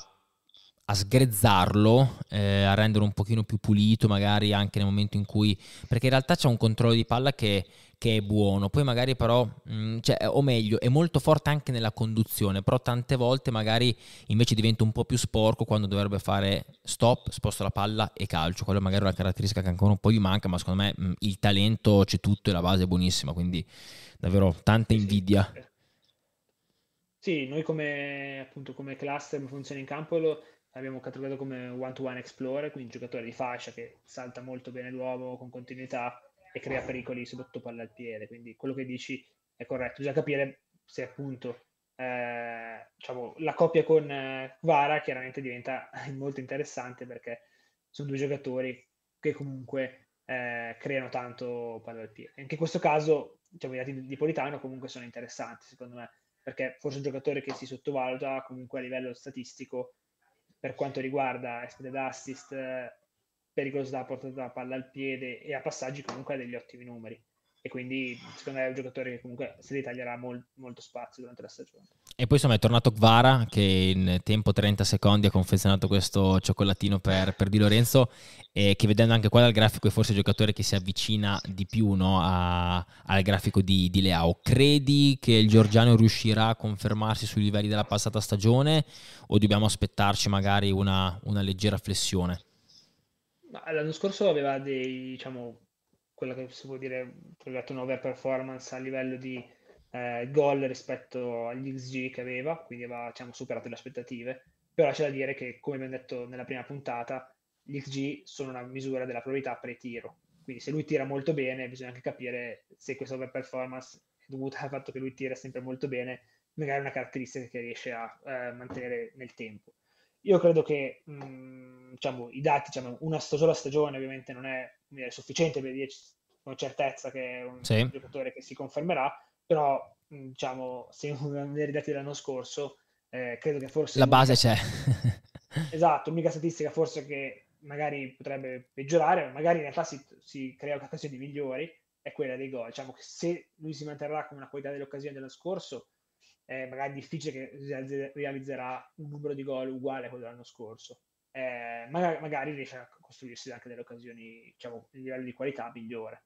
a sgrezzarlo, eh, a renderlo un pochino più pulito, magari anche nel momento in cui... perché in realtà c'è un controllo di palla che, che è buono, poi magari però, mh, mm, cioè, o meglio, è molto forte anche nella conduzione, però tante volte magari invece diventa un po' più sporco quando dovrebbe fare stop, sposto la palla e calcio, quello magari è una caratteristica che ancora un po' gli manca, ma secondo me mh, mm, il talento c'è tutto e la base è buonissima, quindi davvero tanta invidia. Sì, noi come, appunto, come cluster funziona in campo lo abbiamo catalogato come one-to-one explorer, quindi giocatore di fascia che salta molto bene l'uomo con continuità e crea pericoli soprattutto palla al piede. Quindi quello che dici è corretto. Bisogna capire se appunto eh, diciamo, la coppia con eh, Vara chiaramente diventa molto interessante perché sono due giocatori che comunque eh, creano tanto palla al piede. Anche in questo caso, diciamo, i dati di Politano comunque sono interessanti, secondo me, perché forse un giocatore che si sottovaluta comunque a livello statistico per quanto riguarda expected assist, pericolosità portata palla al piede e a passaggi comunque ha degli ottimi numeri e quindi secondo me è un giocatore che comunque si ritaglierà mol- molto spazio durante la stagione. E poi insomma è tornato Gvara che in tempo 30 secondi ha confezionato questo cioccolatino per, per Di Lorenzo e che vedendo anche qua dal grafico è forse il giocatore che si avvicina di più no, a, al grafico di, di, Leao. Credi che il Giorgiano riuscirà a confermarsi sui livelli della passata stagione o dobbiamo aspettarci magari una, una leggera flessione? L'anno scorso aveva dei, diciamo, quella che si può dire, un overperformance a livello di eh, gol rispetto agli XG che aveva, quindi aveva diciamo, superato le aspettative. Però c'è da dire che, come abbiamo detto nella prima puntata, gli XG sono una misura della probabilità pre-tiro. Quindi se lui tira molto bene, bisogna anche capire se questa overperformance è dovuta al fatto che lui tira sempre molto bene, magari è una caratteristica che riesce a eh, mantenere nel tempo. Io credo che mh, mm, diciamo, i dati, diciamo, una sola stagione ovviamente non è dire, sufficiente per dirci con certezza che è un sì. giocatore che si confermerà, però mh, diciamo, se uno vedere i dati dell'anno scorso, eh, credo che forse... La base c'è. esatto, l'unica statistica forse che magari potrebbe peggiorare, magari in realtà si, si crea occasioni migliori, è quella dei gol. Diciamo che se lui si manterrà con una qualità delle occasioni dell'anno scorso, è magari difficile che realizzerà un numero di gol uguale a quello dell'anno scorso. Eh, magari, magari, riesce a costruirsi anche delle occasioni, diciamo, di livello di qualità migliore.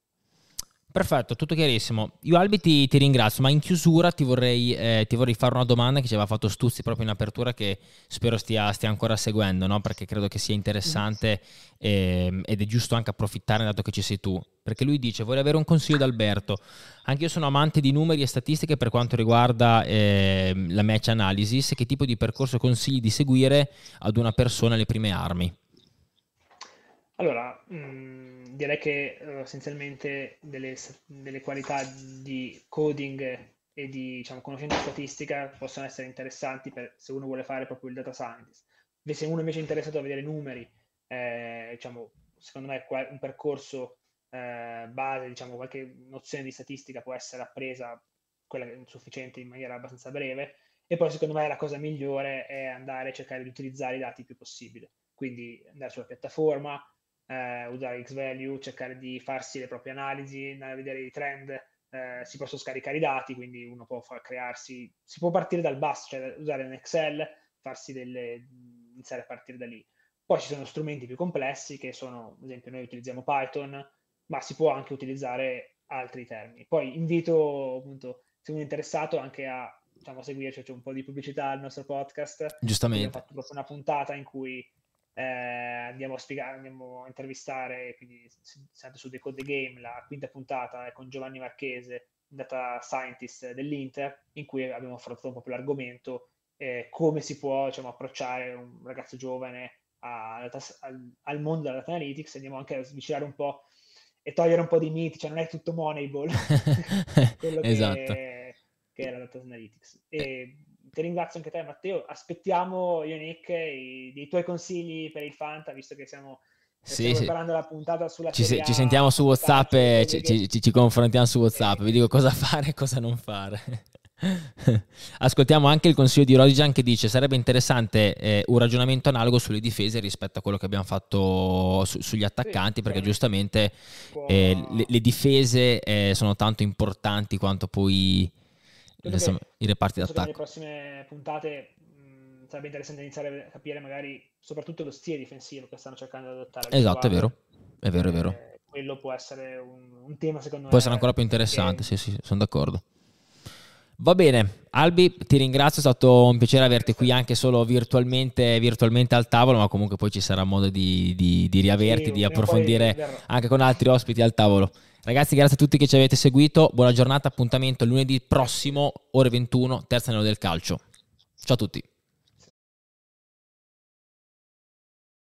Perfetto, tutto chiarissimo. Io Albi ti, ti ringrazio, ma in chiusura ti vorrei, eh, ti vorrei, fare una domanda che ci aveva fatto Stuzzi proprio in apertura che spero stia, stia ancora seguendo, no? perché credo che sia interessante eh, ed è giusto anche approfittare dato che ci sei tu. Perché lui dice, vorrei avere un consiglio da Alberto. Anche io sono amante di numeri e statistiche per quanto riguarda eh, la match analysis. Che tipo di percorso consigli di seguire ad una persona alle prime armi? Allora, mh, direi che uh, essenzialmente delle, delle, qualità di coding e di diciamo, conoscenza statistica possono essere interessanti per, se uno vuole fare proprio il data scientist. Se uno invece è interessato a vedere numeri, eh, diciamo, secondo me un percorso eh, base, diciamo, qualche nozione di statistica può essere appresa, quella sufficiente in maniera abbastanza breve, e poi secondo me la cosa migliore è andare a cercare di utilizzare i dati il più possibile. Quindi andare sulla piattaforma, eh, usare Xvalue, cercare di farsi le proprie analisi, andare a vedere i trend, eh, si possono scaricare i dati, quindi uno può far crearsi, si può partire dal basso, cioè usare un Excel, farsi delle, iniziare a partire da lì. Poi ci sono strumenti più complessi che sono, ad esempio, noi utilizziamo Python, ma si può anche utilizzare altri termini. Poi invito appunto, se uno è interessato anche a diciamo, seguirci, c'è un po' di pubblicità al nostro podcast. Giustamente. Abbiamo fatto proprio una puntata in cui eh, andiamo a spiegare, andiamo a intervistare, quindi sempre su Decode the Game, la quinta puntata è con Giovanni Marchese, data scientist dell'Inter, in cui abbiamo affrontato un po' più l'argomento, eh, come si può diciamo, approcciare un ragazzo giovane a, al, al, mondo della data analytics, andiamo anche a svicilare un po' e togliere un po' di miti, cioè non è tutto Moneyball, quello esatto. che, che la data analytics. E, ti ringrazio anche te Matteo, aspettiamo io Nick i, dei tuoi consigli per il Fanta, visto che siamo sì, sì. preparando la puntata sulla ci, se, ci sentiamo su Whatsapp e ci, ci, ci, confrontiamo su Whatsapp, vi dico cosa fare e cosa non fare. Ascoltiamo anche il consiglio di Rodigan che dice sarebbe interessante eh, un ragionamento analogo sulle difese rispetto a quello che abbiamo fatto su, sugli attaccanti sì, perché giustamente eh, le, le, difese eh, sono tanto importanti quanto poi Insomma, i reparti d'attacco. Nelle prossime puntate mh, sarebbe interessante iniziare a capire magari soprattutto lo stile difensivo che stanno cercando di adottare. Esatto, è vero. È vero, è vero. Eh, quello può essere un, un, tema secondo me. Può essere ancora più interessante, che... sì, sì, sono d'accordo. Va bene, Albi, ti ringrazio, è stato un piacere averti qui anche solo virtualmente, virtualmente al tavolo, ma comunque poi ci sarà modo di, di, di riaverti, sì, di approfondire anche con altri ospiti al tavolo. Ragazzi, grazie a tutti che ci avete seguito. Buona giornata, appuntamento lunedì prossimo, ore 21, terza anello del calcio. Ciao a tutti.